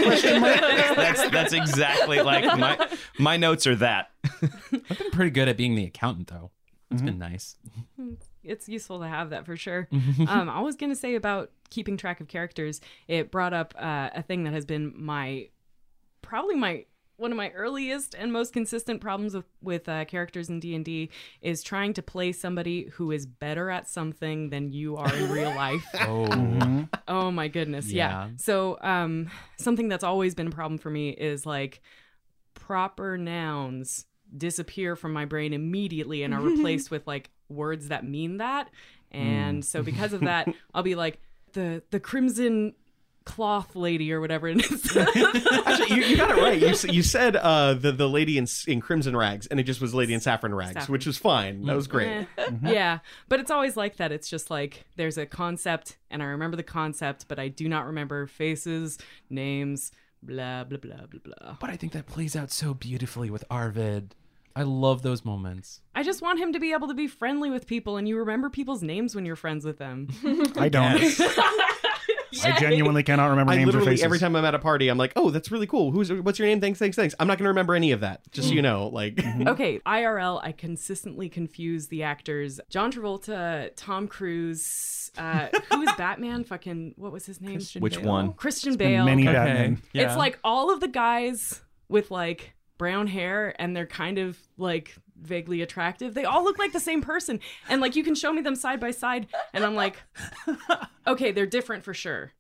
that's that's exactly like my my notes are that. I've been pretty good at being the accountant, though. It's mm-hmm. been nice. Hmm. It's useful to have that for sure. um, I was going to say about keeping track of characters. It brought up uh, a thing that has been my probably my one of my earliest and most consistent problems with, with uh, characters in D&D is trying to play somebody who is better at something than you are in real life. Oh, Oh my goodness. Yeah. Yeah. So, um, something that's always been a problem for me is like proper nouns disappear from my brain immediately and are replaced with like words that mean that. And so because of that, I'll be like the the crimson cloth lady or whatever it is. Actually, you, you got it right. You, you said uh, the the lady in in crimson rags, and it just was lady in saffron rags, Saffron. which was fine. That was great. Eh, Yeah, but it's always like that. It's just like there's a concept, and I remember the concept, but I do not remember faces, names, blah blah blah blah blah. But I think that plays out so beautifully with Arvid. I love those moments. I just want him to be able to be friendly with people, and you remember people's names when you're friends with them. I don't. I genuinely cannot remember I names or literally faces. every time I'm at a party, I'm like, "Oh, that's really cool. Who's what's your name? Thanks, thanks, thanks." I'm not going to remember any of that. Just so you know, like okay, IRL, I consistently confuse the actors. John Travolta, Tom Cruise, uh, who is Batman? Fucking, what was his name? Christian Which Bale. one? Christian been Bale. many Okay. Batman. Yeah. It's like all of the guys with like brown hair and they're kind of like vaguely attractive. They all look like the same person. And like you can show me them side by side and I'm like, okay, they're different for sure.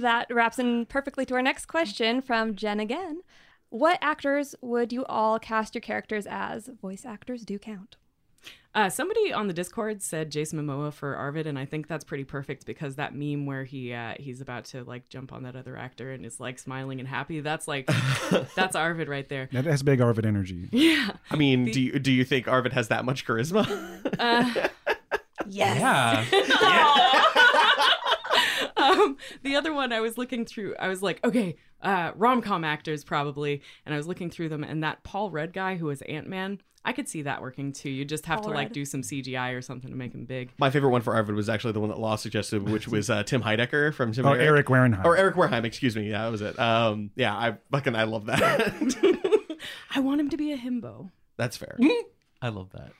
That wraps in perfectly to our next question from Jen again. What actors would you all cast your characters as? Voice actors do count. Uh, somebody on the Discord said Jason Momoa for Arvid, and I think that's pretty perfect because that meme where he uh, he's about to like jump on that other actor and is like smiling and happy. That's like that's Arvid right there. That has big Arvid energy. Yeah. I mean, do you do you think Arvid has that much charisma? yeah. um, the other one I was looking through, I was like, okay, uh, rom com actors probably, and I was looking through them, and that Paul Rudd guy who was Ant Man, I could see that working too. You just have Paul to like Rudd. do some CGI or something to make him big. My favorite one for Arvid was actually the one that Law suggested, which was uh, Tim Heidecker from Tim Oh, and Eric Warenheim. or Eric Wareheim. Excuse me. Yeah, that was it. Um, yeah, I fucking I love that. I want him to be a himbo. That's fair. I love that.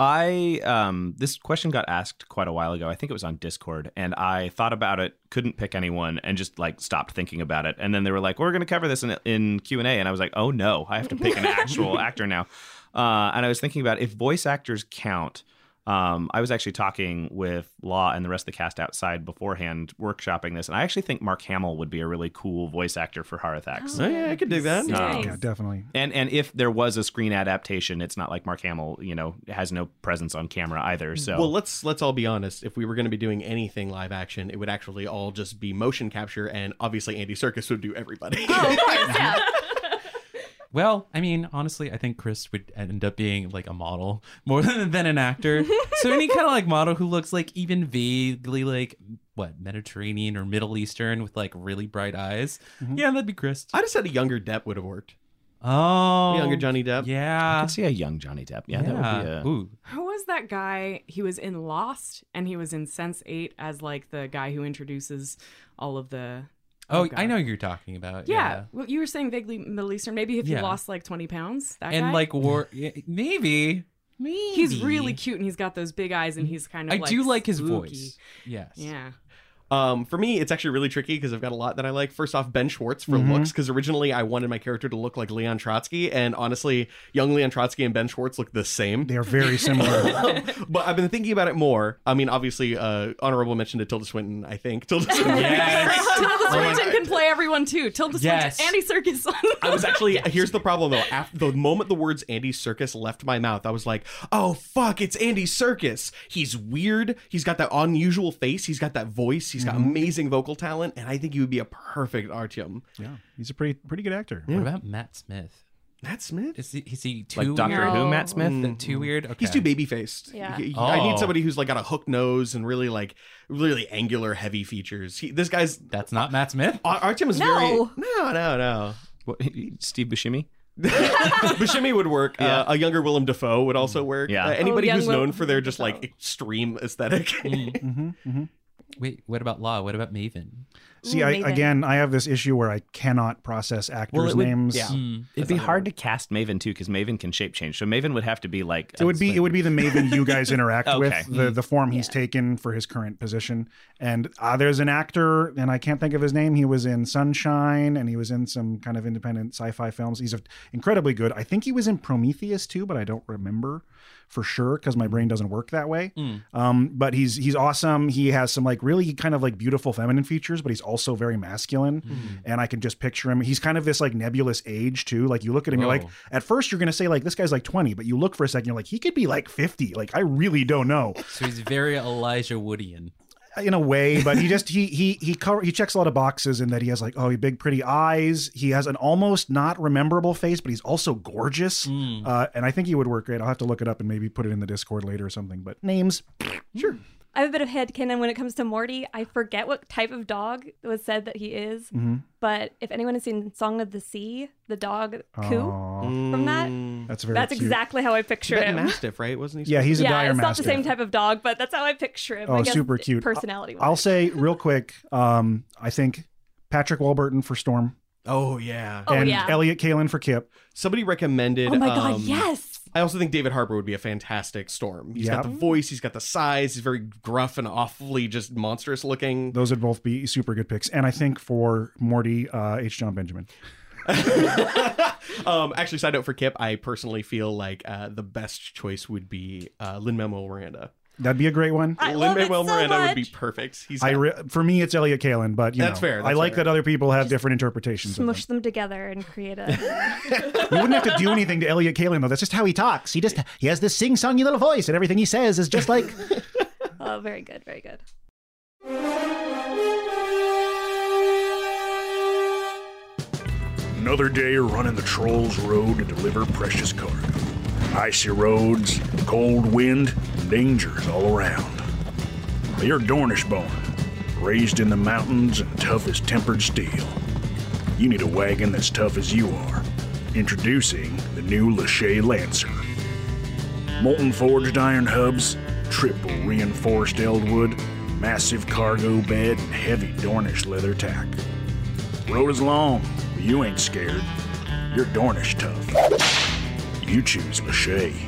I um this question got asked quite a while ago. I think it was on Discord, and I thought about it, couldn't pick anyone, and just like stopped thinking about it. And then they were like, "We're going to cover this in in Q and A," and I was like, "Oh no, I have to pick an actual actor now." Uh, and I was thinking about if voice actors count. Um, I was actually talking with Law and the rest of the cast outside beforehand, workshopping this, and I actually think Mark Hamill would be a really cool voice actor for Harathax. Oh, yeah, I could do that. Nice. Yeah, definitely. And and if there was a screen adaptation, it's not like Mark Hamill, you know, has no presence on camera either. So Well, let's let's all be honest. If we were going to be doing anything live action, it would actually all just be motion capture, and obviously Andy Serkis would do everybody. Well, I mean, honestly, I think Chris would end up being like a model more than, than an actor. so any kind of like model who looks like even vaguely like what Mediterranean or Middle Eastern with like really bright eyes. Mm-hmm. Yeah, that'd be Chris. I just said a younger Depp would have worked. Oh, Younger Johnny Depp. Yeah. I Yeah, could see a young Johnny Depp. Yeah, that would be a. Ooh, Who was that guy? He was in Lost and he was in Sense 8 as like the guy who introduces all of the. Oh, God. I know you're talking about. Yeah. Yeah, Well, you were saying vaguely Middle Eastern. Maybe if you Yeah. lost like 20 pounds. That guy. and guy? like war, yeah, maybe, maybe He's really cute and he's got those big eyes and he's kind of I do like his spooky. voice. Yes. Yeah. Um, for me, it's actually really tricky because I've got a lot that I like. First off, Ben Schwartz for Mhm. looks, because originally I wanted my character to look like Leon Trotsky, and honestly, young Leon Trotsky and Ben Schwartz look the same. They are very similar. but I've been thinking about it more. I mean, obviously, uh, honorable mention to Tilda Swinton. I think Tilda Swinton. Yes. Tilda Swinton can play everyone too. Tilda Yes. Swinton, Andy Serkis. I was actually here's the problem though. After the moment the words Andy Serkis left my mouth, I was like, "Oh fuck, it's Andy Serkis." He's weird. He's got that unusual face. He's got that voice. He's got amazing vocal talent, and I think he would be a perfect Artyom. yeah, he's a pretty pretty good actor. What about Matt Smith? Matt Smith. Is he, is he too Like Doctor weird? Who, Matt Smith. Th- Too weird. Okay. He's too baby faced. Yeah. I need Oh. somebody who's like got a hook nose and really like really angular, heavy features. He, this guy's That's not Matt Smith. Ar- Artyom is No. very no, no, no. What, Steve Buscemi. Buscemi would work. Yeah. Uh, a younger Willem Dafoe would also work. Yeah. Uh, anybody Oh, who's Willem known for their just Dafoe. like extreme aesthetic. hmm hmm Wait, what about Law? What about Maven? See, Ooh, I, again, I have this issue where I cannot process actors' it would- names. yeah. Hmm. It'd be hard to cast Maven too, because Maven can shape change. So Maven would have to be like. It would be it would be the Maven you guys interact Okay. with the the form he's Yeah. taken for his current position. And uh, there's an actor, and I can't think of his name. He was in Sunshine, and he was in some kind of independent sci-fi films. He's a, incredibly good. I think he was in Prometheus too, but I don't remember for sure because my brain doesn't work that way. Um, but he's he's awesome. He has some like really kind of like beautiful feminine features, but he's also very masculine. Hmm. And I can just picture him. He's kind of this like nebulous age too. Like you look at him, you're like, at first you're gonna say like this guy's like 20, but you look for a second, you're like, he could be like 50. Like I really don't know So he's very Elijah Woodian. in a way, but he just he he he cover he checks a lot of boxes in that he has like oh he big pretty eyes. He has an almost not rememberable face, but he's also gorgeous. Hmm. Uh, and I think he would work great. I'll have to look it up and maybe put it in the Discord later or something. But names, sure. I have a bit of headcanon when it comes to Morty. I forget what type of dog was said that he is, Mm-hmm. but if anyone has seen Song of the Sea, the dog Coo from that, That's very that's cute. exactly how I picture him. Mastiff, right? Wasn't he? Yeah, he's a yeah, dire it's not the same type of dog, but that's how I picture him. Oh, I guess, super cute. Personality. I'll say real quick. Um, I think Patrick Warburton for Storm Oh yeah. Oh, and yeah. Elliott Kalan for Kip. Somebody recommended. Oh my god, um, yes. I also think David Harbour would be a fantastic Storm. He's got the voice, he's got the size, he's very gruff and awfully just monstrous looking. Those would both be super good picks. And I think for Morty, uh, H. Jon Benjamin. Um, actually, side note for Kip, I personally feel like uh, the best choice would be uh, Lin Manuel Miranda. That'd be a great one. I Lin Manuel so Miranda would be perfect. He's I re- for me, it's Elliott Kalan, but you That's know, fair, I like fair. that other people have different interpretations. Of them. Smush them together and create a. You wouldn't have to do anything to Elliott Kalan though. That's just how he talks. He just he has this sing-songy little voice, and everything he says is just like oh, very good, very good. Another day running the Trolls Road to deliver precious cargo. Icy roads, cold wind, and dangers all around. You're Dornish born, raised in the mountains and tough as tempered steel. You need a wagon that's tough as you are. Introducing the new Lachey Lancer. Molten forged iron hubs, triple reinforced Eldwood, massive cargo bed, and heavy Dornish leather tack. Road is long, but you ain't scared. You're Dornish tough. You choose Lachey.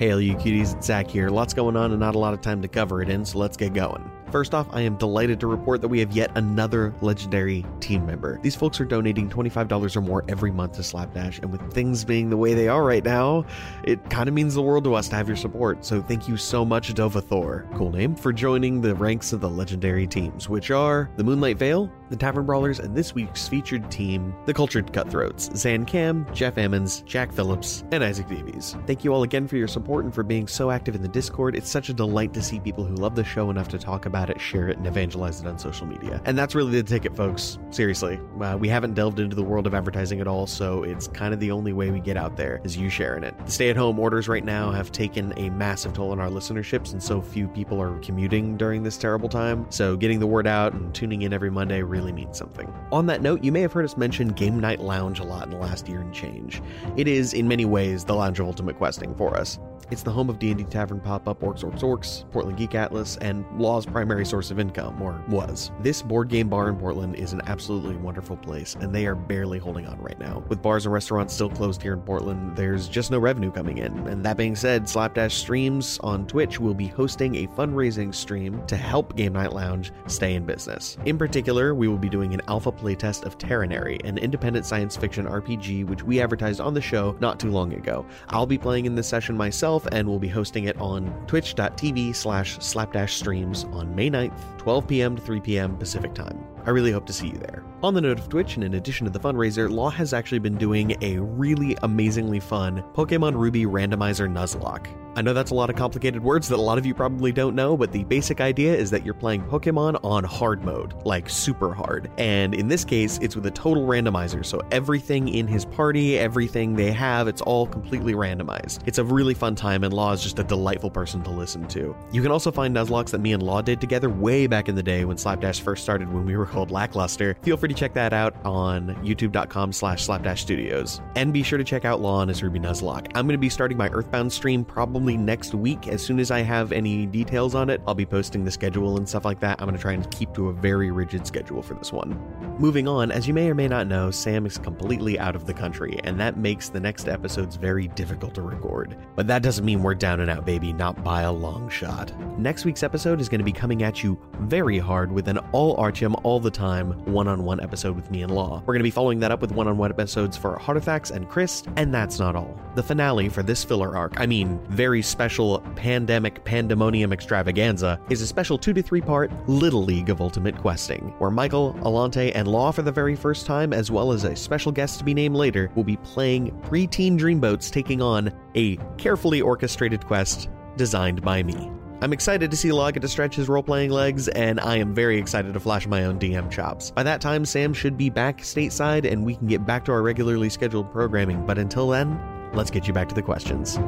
Hey, all you cuties, it's Zach here. Lots going on and not a lot of time to cover it in, so let's get going. First off, I am delighted to report that we have yet another legendary team member. These folks are donating $25 or more every month to Slapdash, and with things being the way they are right now, it kind of means the world to us to have your support. So thank you so much, Dova Thor, cool name, for joining the ranks of the legendary teams, which are the Moonlight Veil, the Tavern Brawlers, and this week's featured team, the Cultured Cutthroats, Zan Cam, Jeff Ammons, Jack Phillips, and Isaac Davies. Thank you all again for your support and for being so active in the Discord. It's such a delight to see people who love the show enough to talk about it, share it, and evangelize it on social media. And that's really the ticket, folks. Seriously. Uh, we haven't delved into the world of advertising at all, so it's kind of the only way we get out there is you sharing it. The stay at home orders right now have taken a massive toll on our listenerships, and so few people are commuting during this terrible time. So getting the word out and tuning in every Monday really means something. On that note, you may have heard us mention Game Night Lounge a lot in the last year and change. It is, in many ways, the lounge of ultimate questing for us. It's the home of D&D Tavern pop-up Orcs Orcs Orcs, Portland Geek Atlas, and Law's primary source of income, or was. This board game bar in Portland is an absolutely wonderful place, and they are barely holding on right now. With bars and restaurants still closed here in Portland, there's just no revenue coming in. And that being said, Slapdash Streams on Twitch will be hosting a fundraising stream to help Game Night Lounge stay in business. In particular, we will be doing an alpha playtest of Terranary, an independent science fiction RPG which we advertised on the show not too long ago. I'll be playing in this session myself and we'll be hosting it on twitch.tv slash slapdash streams on May 9th, 12 p.m. to 3 p.m. Pacific time. I really hope to see you there. On the note of Twitch, and in addition to the fundraiser, Law has actually been doing a really amazingly fun Pokemon Ruby randomizer Nuzlocke. I know that's a lot of complicated words that a lot of you probably don't know, but the basic idea is that you're playing Pokemon on hard mode, like super hard. And in this case, it's with a total randomizer, so everything in his party, everything they have, it's all completely randomized. It's a really fun time, and Law is just a delightful person to listen to. You can also find Nuzlockes that me and Law did together way back in the day when Slapdash first started when we were called Lackluster. Feel free to check that out on youtube.com slash slapdash studios. And be sure to check out Law on his Ruby Nuzlocke. I'm going to be starting my Earthbound stream probably next week. As soon as I have any details on it, I'll be posting the schedule and stuff like that. I'm going to try and keep to a very rigid schedule for this one. Moving on, as you may or may not know, Sam is completely out of the country, and that makes the next episodes very difficult to record. But that doesn't mean we're down and out, baby, not by a long shot. Next week's episode is going to be coming at you very hard with an all Archim, all the time one on one episode with me and Law. We're going to be following that up with one on one episodes for Artifacts and Chris, and that's not all. The finale for this filler arc, I mean, very special pandemic pandemonium extravaganza, is a special two to three part Little League of Ultimate Questing, where Michael, Alante, and Law for the very first time, as well as a special guest to be named later, will be playing preteen dreamboats taking on a carefully orchestrated quest designed by me. I'm excited to see Law to stretch his role playing legs, and I am very excited to flash my own DM chops. By that time, Sam should be back stateside and we can get back to our regularly scheduled programming, but until then, let's get you back to the questions.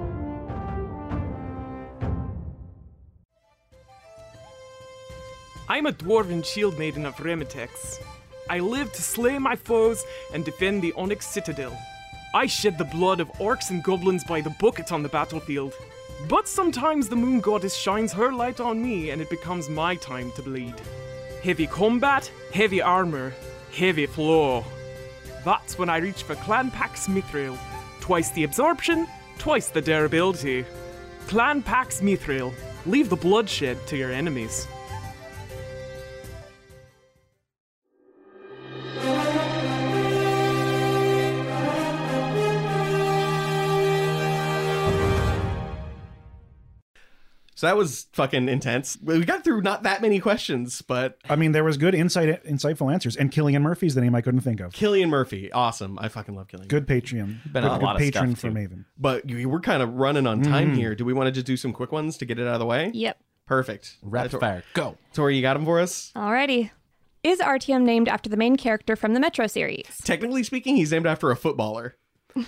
I'm a dwarven shield maiden of Remitex. I live to slay my foes and defend the Onyx Citadel. I shed the blood of orcs and goblins by the bucket on the battlefield. But sometimes the moon goddess shines her light on me and it becomes my time to bleed. Heavy combat, heavy armor, heavy flow. That's when I reach for Clan Pax Mithril. Twice the absorption, twice the durability. Clan Pax Mithril. Leave the bloodshed to your enemies. So that was fucking intense. We got through not that many questions, but I mean, there was good insight, insightful answers, and Cillian Murphy's the name I couldn't think of. Cillian Murphy, awesome. I fucking love Cillian. Good Patreon, Been good, on a good lot of patron stuff, for too. Maven. But you- we're kind of running on time Mhm. here. Do we want to just do some quick ones to get it out of the way? Yep. Perfect. Rapid Tor- fire, go. Tori, you got them for us? Alrighty. Is Artyom named after the main character from the Metro series? Technically speaking, he's named after a footballer.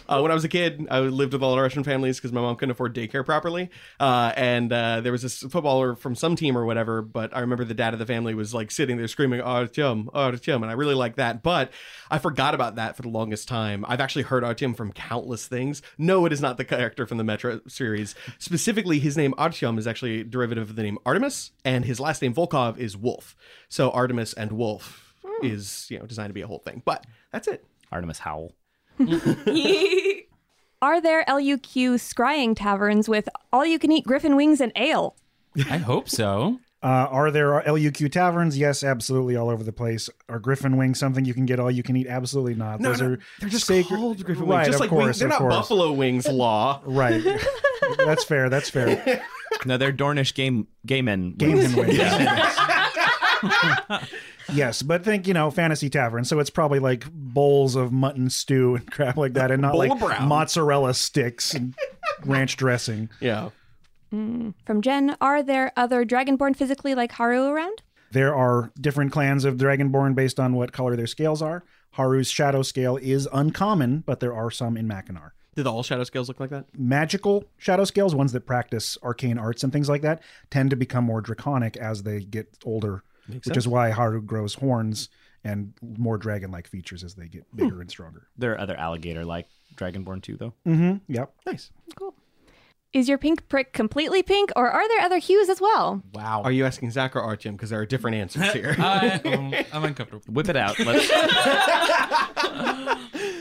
Uh, when I was a kid, I lived with all the Russian families because my mom couldn't afford daycare properly. Uh, and uh, there was this footballer from some team or whatever. But I remember the dad of the family was like sitting there screaming, Artyom, Artyom. And I really liked that. But I forgot about that for the longest time. I've actually heard Artyom from countless things. No, it is not the character from the Metro series. Specifically, his name Artyom is actually a derivative of the name Artemis. And his last name Volkov is Wolf. So Artemis and Wolf is, you know, designed to be a whole thing. But that's it. Artemis Howl. Are there LUQ scrying taverns with all you can eat griffin wings and ale? I hope so. Uh, are there LUQ taverns? Yes, absolutely, all over the place. Are Griffin wings something you can get all you can eat? Absolutely not. No, Those no, are they're just sacred- called Griffin right, wings, just of like course, wings. They're of not course. buffalo wings. Law. Right. that's fair. That's fair. No, they're Dornish game gay men. Game wings. and wings. Yeah. yes, but think you know fantasy tavern, so it's probably like bowls of mutton stew and crap like that, and not Bowl like brown. mozzarella sticks and ranch dressing. Yeah. Mm. From Jen, are there other Dragonborn physically like Haru around? There are different clans of Dragonborn based on what color their scales are. Haru's shadow scale is uncommon, but there are some in Mackinac. Did all shadow scales look like that? Magical shadow scales, ones that practice arcane arts and things like that, tend to become more draconic as they get older, Makes which sense. is why Haru grows horns and more dragon like features as they get bigger and stronger. There are other alligator like Dragonborn too, though. Mm-hmm. Yep. Nice. Cool. Is your pink prick completely pink, or are there other hues as well? Wow. Are you asking Zach or Artyom? Because there are different answers here. I, um, I'm uncomfortable. Whip it out. Let's.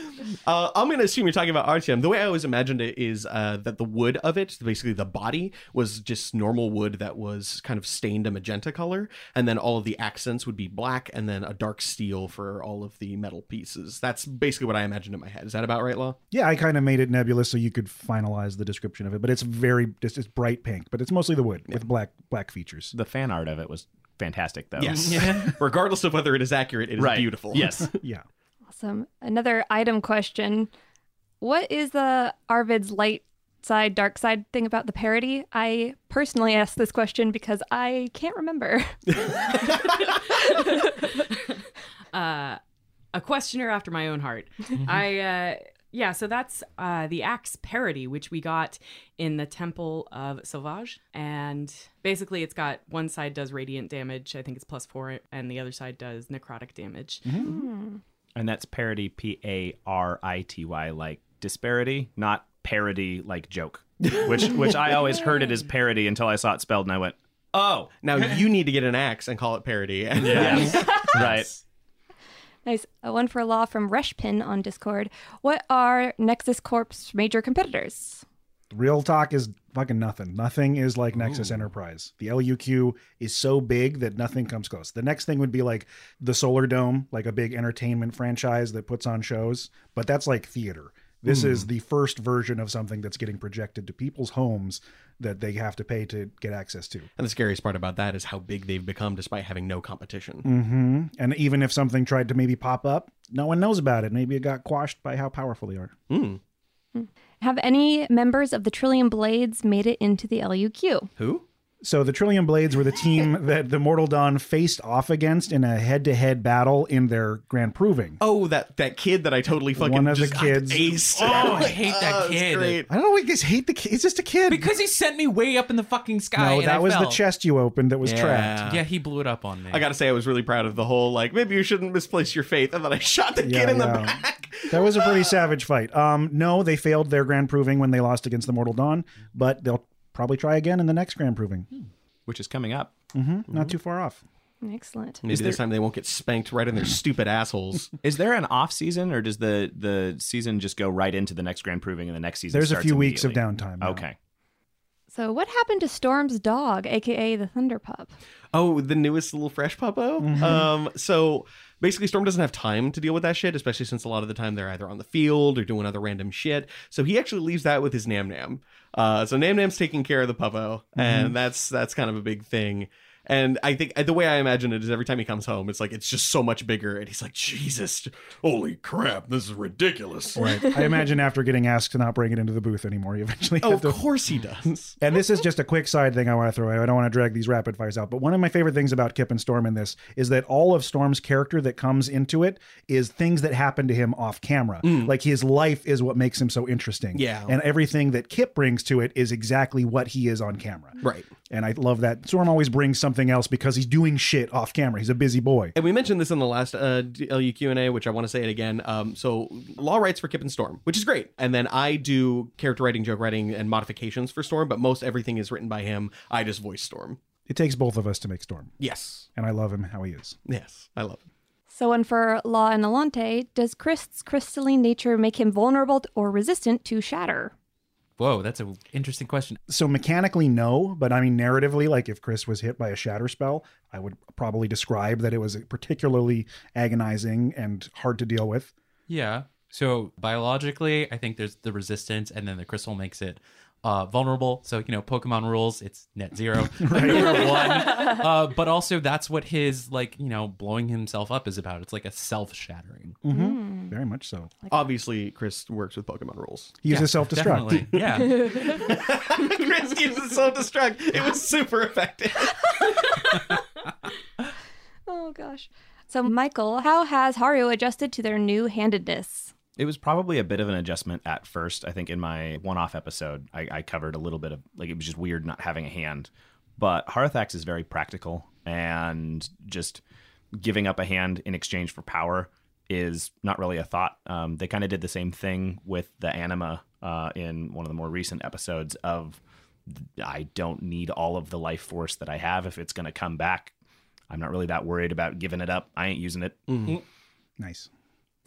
Uh, I'm going to assume you're talking about Artyom. The way I always imagined it is uh, that the wood of it, basically the body, was just normal wood that was kind of stained a magenta color, and then all of the accents would be black, and then a dark steel for all of the metal pieces. That's basically what I imagined in my head. Is that about right, Law? Yeah, I kind of made it nebulous so you could finalize the description of it, but it's very it's, it's bright pink, but it's mostly the wood with black black features. the fan art of it was fantastic, though. Yes. Regardless of whether it is accurate, it is Right. beautiful. Yes. Yeah. Awesome. Another item question. What is the Arvid's light side, dark side thing about the parody? I personally asked this question because I can't remember. uh, a questioner after my own heart. I uh, Yeah, so that's uh, the axe parody, which we got in the Temple of Sauvage. And basically, it's got one side does radiant damage, I think it's plus four, and the other side does necrotic damage. And that's parody, P A R I T Y, like disparity, not parody like joke. Which which I always heard it as parody until I saw it spelled and I went, oh, Now you need to get an axe and call it parody. Yes, right. Nice. Uh, one for a Law from Reshpin on Discord. What are Nexus Corp's major competitors? Real talk is fucking nothing. Nothing is like Nexus Enterprise. The LUQ is so big that nothing comes close. The next thing would be like the Solar Dome, like a big entertainment franchise that puts on shows, but that's like theater. This is the first version of something that's getting projected to people's homes that they have to pay to get access to. And the scariest part about that is how big they've become despite having no competition. hmm And even if something tried to maybe pop up, no one knows about it. Maybe it got quashed by how powerful they are. Mm. Hmm. Have any members of the Trillium Blades made it into the LUQ? Who? So the Trillium Blades were the team that the Mortal Dawn faced off against in a head-to-head battle in their Grand Proving. Oh, that that kid that I totally fucking One of the just kids- aced. Oh, I hate that Oh, kid. great. I don't know. We just hate the kid. He's just a kid. Because he sent me way up in the fucking sky. no, and that I was the fell. chest you opened that was Yeah. trapped. Yeah, he blew it up on me. I gotta say, I was really proud of the whole like maybe you shouldn't misplace your faith, and then I shot the kid Yeah, in the yeah. back. That was a pretty savage fight. Um, no, they failed their Grand Proving when they lost against the Mortal Dawn, but they'll probably try again in the next Grand Proving. Which is coming up. hmm Not too far off. Excellent. Maybe there- this time they won't get spanked right in their stupid assholes. Is there an off season or does the the season just go right into the next grand proving and the next season There's a few weeks of downtime. now. Okay. So, what happened to Storm's dog, aka the Thunder Pup? Oh, the newest little fresh puppo. Mm-hmm. Um, so basically, Storm doesn't have time to deal with that shit, especially since a lot of the time they're either on the field or doing other random shit. So he actually leaves that with his Nam Nam. Uh, so Nam Nam's taking care of the puppo, Mm-hmm. and that's that's kind of a big thing. And I think the way I imagine it is every time he comes home, it's like it's just so much bigger, and he's like, Jesus, Holy crap, this is ridiculous. Right. I imagine after getting asked to not bring it into the booth anymore, you eventually oh, of to. course he does. And this is just a quick side thing I want to throw. I don't want to drag these rapid fires out, but one of my favorite things about Kip and Storm in this is that all of Storm's character that comes into it is things that happen to him off camera. Mm. Like his life is what makes him so interesting. Yeah. And everything that Kip brings to it is exactly what he is on camera. Right. And I love that. Storm always brings something else because he's doing shit off camera. He's a busy boy. And we mentioned this in the last uh, LU Q&A, which I want to say it again. Um, so Law writes for Kip and Storm, which is great. And then I do character writing, joke writing, and modifications for Storm, but most everything is written by him. I just voice Storm. It takes both of us to make Storm. Yes. And I love him how he is. Yes. I love him. So, and for Law and Alante, does Chris's crystalline nature make him vulnerable or resistant to shatter? Whoa, that's an interesting question. So mechanically, no, but I mean narratively, like if Chris was hit by a shatter spell, I would probably describe that it was particularly agonizing and hard to deal with. Yeah. So biologically, I think there's the resistance, and then the crystal makes it uh, vulnerable. So you know, Pokemon rules, it's net zero, number one. Uh, but also, that's what his like you know blowing himself up is about. It's like a self shattering. Mm-hmm. Very much so. Obviously, Chris works with Pokemon rules. He uses self destruct. Yeah. Chris uses self destruct. It was super effective. Oh, gosh. So, Michael, how has Haru adjusted to their new handedness? It was probably a bit of an adjustment at first. I think in my one-off episode, I, I covered a little bit of like it was just weird not having a hand. But Harathax is very practical, and just giving up a hand in exchange for power is not really a thought. Um, they kind of did the same thing with the anima uh, in one of the more recent episodes of I don't need all of the life force that I have if it's going to come back. I'm not really that worried about giving it up. I ain't using it. Nice.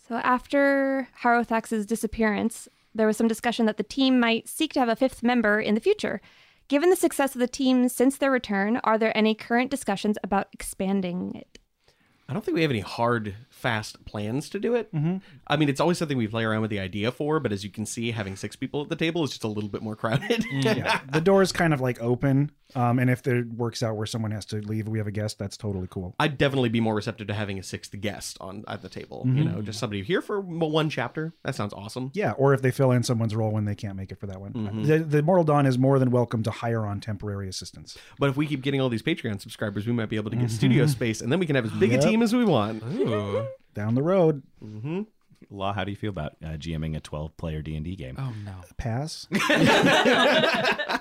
So, after Harathax's disappearance, there was some discussion that the team might seek to have a fifth member in the future. Given the success of the team since their return, are there any current discussions about expanding it? I don't think we have any hard, fast plans to do it. Mm-hmm. I mean, it's always something we play around with the idea for, but as you can see, having six people at the table is just a little bit more crowded. yeah. The door is kind of like open. Um, and if it works out where someone has to leave, we have a guest, that's totally cool. I'd definitely be more receptive to having a sixth guest on at the table. You Mhm. know, just somebody here for one chapter. That sounds awesome. Yeah, or if they fill in someone's role when they can't make it for that one. Mhm. The, the Mortal Dawn is more than welcome to hire on temporary assistance. But if we keep getting all these Patreon subscribers, we might be able to get studio space, and then we can have as big Yep. a team as we want. Ooh. Down the road. Mm-hmm. Law, how do you feel about uh, GMing a 12 player D&D game? Oh no. Pass.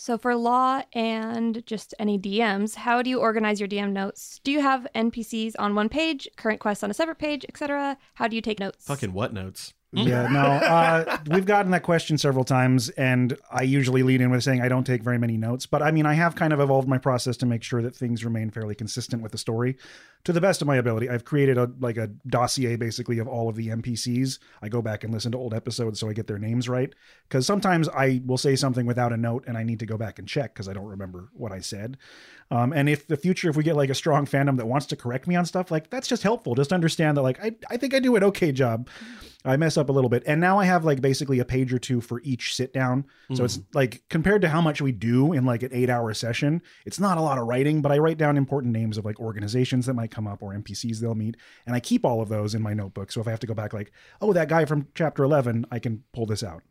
So for law and just any DMs, how do you organize your DM notes? Do you have NPCs on one page, current quests on a separate page, etc.? How do you take notes? Fucking what notes? Yeah, no. Uh, we've gotten that question several times, and I usually lead in with saying I don't take very many notes. But I mean, I have kind of evolved my process to make sure that things remain fairly consistent with the story, to the best of my ability. I've created a like a dossier basically of all of the NPCs. I go back and listen to old episodes so I get their names right. Because sometimes I will say something without a note, and I need to go back and check because I don't remember what I said. Um, and if the future, if we get like a strong fandom that wants to correct me on stuff, like that's just helpful. Just understand that like I, I think I do an okay job. I mess up a little bit. And now I have like basically a page or two for each sit down. So it's like compared to how much we do in like an eight hour session, it's not a lot of writing, but I write down important names of like organizations that might come up or NPCs they'll meet. And I keep all of those in my notebook. So if I have to go back, like, oh, that guy from chapter 11, I can pull this out.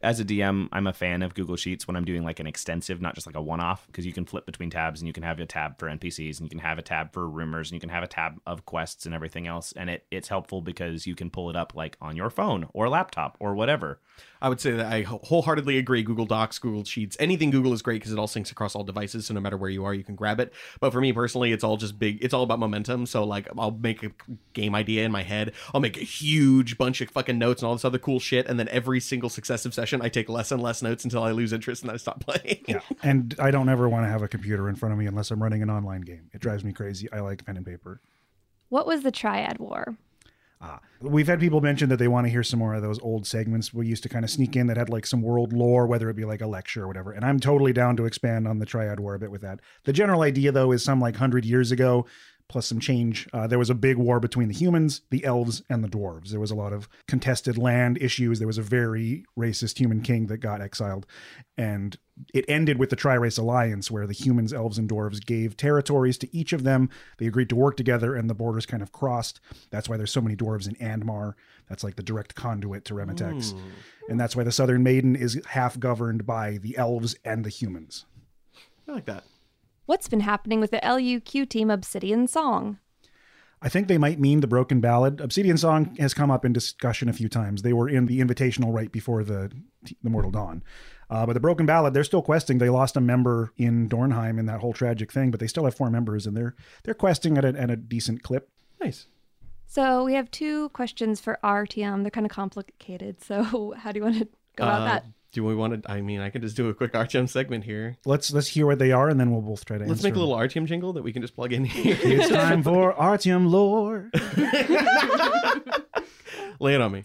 As a DM, I'm a fan of Google Sheets when I'm doing like an extensive, not just like a one off, because you can flip between tabs and you can have a tab for NPCs and you can have a tab for rumors and you can have a tab of quests and everything else. And it, it's helpful because you can pull it up like on your phone or laptop or whatever. I would say that I wholeheartedly agree. Google Docs, Google Sheets, anything Google is great because it all syncs across all devices. So no matter where you are, you can grab it. But for me personally, it's all just big. It's all about momentum. So like, I'll make a game idea in my head. I'll make a huge bunch of fucking notes and all this other cool shit. And then every single successive session, I take less and less notes until I lose interest and I stop playing. Yeah. and I don't ever want to have a computer in front of me unless I'm running an online game. It drives me crazy. I like pen and paper. What was the Triad War? Ah, we've had people mention that they want to hear some more of those old segments we used to kind of sneak in that had like some world lore, whether it be like a lecture or whatever. And I'm totally down to expand on the Triad War a bit with that. The general idea, though, is some like hundred years ago, plus some change. Uh, there was a big war between the humans, the elves, and the dwarves. There was a lot of contested land issues. There was a very racist human king that got exiled, and it ended with the Tri-Race Alliance, where the humans, elves, and dwarves gave territories to each of them. They agreed to work together, and the borders kind of crossed. That's why there's so many dwarves in Andmar. That's like the direct conduit to Remetex, Ooh. and that's why the Southern Maiden is half governed by the elves and the humans. I like that. What's been happening with the LUQ team Obsidian Song? I think they might mean the Broken Ballad. Obsidian Song has come up in discussion a few times. They were in the Invitational right before the the Mortal Dawn. Uh, but the Broken Ballad, they're still questing. They lost a member in Dornheim in that whole tragic thing, but they still have four members, and they're they're questing at a, at a decent clip. Nice. So we have two questions for Artyom. They're kind of complicated. So how do you want to go about Uh, that? Do we want to? I mean, I could just do a quick Artyom segment here. Let's let's hear what they are, and then we'll both try to. Let's answer make a little Artyom jingle that we can just plug in here. It's time for Artyom lore. Lay it on me.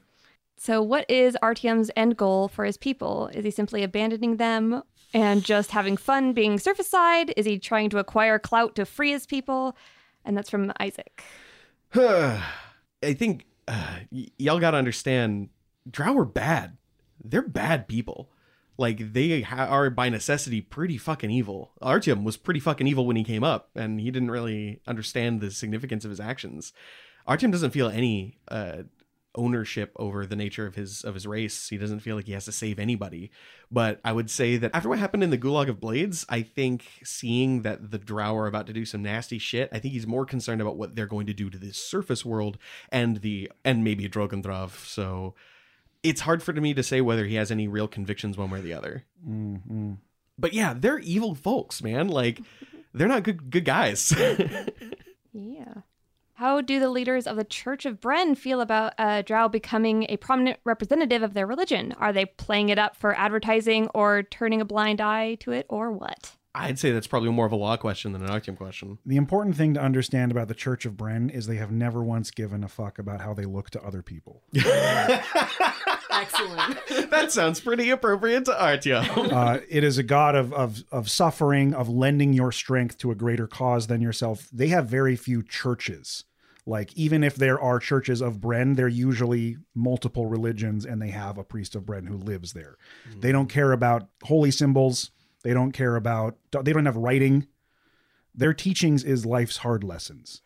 So what is Artyom's end goal for his people? Is he simply abandoning them and just having fun being surface side? Is he trying to acquire clout to free his people? And that's from Isaac. I think uh, y- y'all got to understand, Drow are bad. They're bad people. Like they ha- are by necessity pretty fucking evil. Artyom was pretty fucking evil when he came up, and he didn't really understand the significance of his actions. Artyom doesn't feel any uh, ownership over the nature of his of his race. He doesn't feel like he has to save anybody. But I would say that after what happened in the Gulag of Blades, I think seeing that the Drow are about to do some nasty shit, I think he's more concerned about what they're going to do to this surface world and the and maybe Drogondrav. So it's hard for me to say whether he has any real convictions one way or the other. Mm-hmm. But yeah, they're evil folks, man. Like they're not good good guys. Yeah. How do the leaders of the Church of Bren feel about uh, Drow becoming a prominent representative of their religion? Are they playing it up for advertising or turning a blind eye to it or what? I'd say that's probably more of a law question than an Artyom question. The important thing to understand about the Church of Bren is they have never once given a fuck about how they look to other people. Excellent. that sounds pretty appropriate to Artyom. uh, it is a god of, of of suffering, of lending your strength to a greater cause than yourself. They have very few churches. Like even if there are churches of Bren, they're usually multiple religions, and they have a priest of Bren who lives there. They don't care about holy symbols. They don't care about. They don't have writing. Their teachings is life's hard lessons.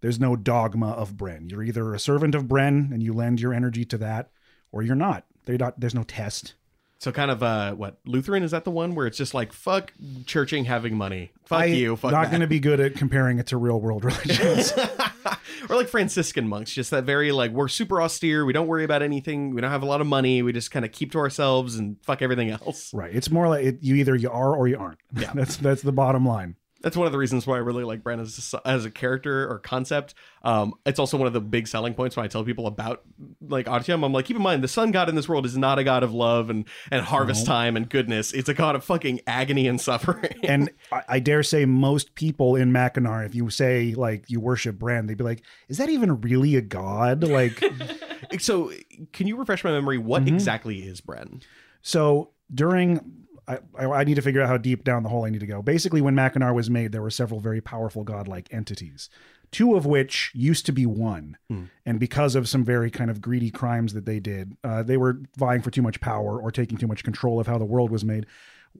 There's no dogma of Bren. You're either a servant of Bren and you lend your energy to that, or you're not. Not there's no test. So kind of uh what Lutheran is that the one where it's just like fuck churching having money. Fuck I- you. Fuck not going to be good at comparing it to real world religions. or like Franciscan monks, just that very like we're super austere. We don't worry about anything. We don't have a lot of money. We just kind of keep to ourselves and fuck everything else. Right. It's more like it, you either you are or you aren't. Yeah. that's that's the bottom line. That's one of the reasons why I really like Bren as a, as a character or concept. Um, it's also one of the big selling points when I tell people about like Artyom. I'm like, keep in mind, the sun god in this world is not a god of love and and harvest No. time and goodness. It's a god of fucking agony and suffering. and I, I dare say most people in Mackinac, if you say like you worship Bren, they'd be like, "Is that even really a god?" Like, so can you refresh my memory? What Mhm. exactly is Bren? so during. I, I I need to figure out how deep down the hole I need to go. Basically, when Mackinac was made, there were several very powerful godlike entities, two of which used to be one. Hmm. And because of some very kind of greedy crimes that they did, uh, they were vying for too much power or taking too much control of how the world was made.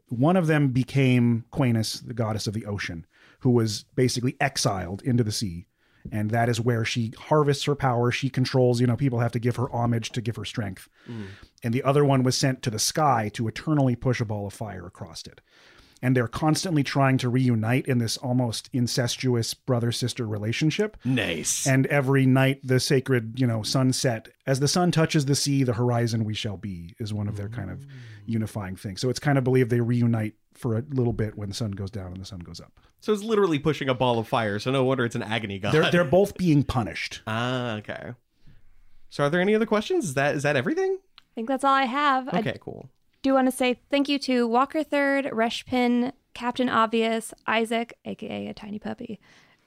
One of them became Quainus, the goddess of the ocean, who was basically exiled into the sea. And that is where she harvests her power. She controls, you know, people have to give her homage to give her strength. Mm. And the other one was sent to the sky to eternally push a ball of fire across it. And they're constantly trying to reunite in this almost incestuous brother sister relationship. Nice. And every night, the sacred, you know, sunset, as the sun touches the sea, the horizon we shall be, is one of their kind of unifying things. So it's kind of believed they reunite for a little bit when the sun goes down and the sun goes up. So it's literally pushing a ball of fire. So no wonder it's an agony god. They're they're both being punished. Ah, okay. So are there any other questions? Is that is that everything? I think that's all I have. I Okay, cool. Do want to say thank you to Walker Third, Reshpin, Captain Obvious, Isaac, aka a tiny puppy,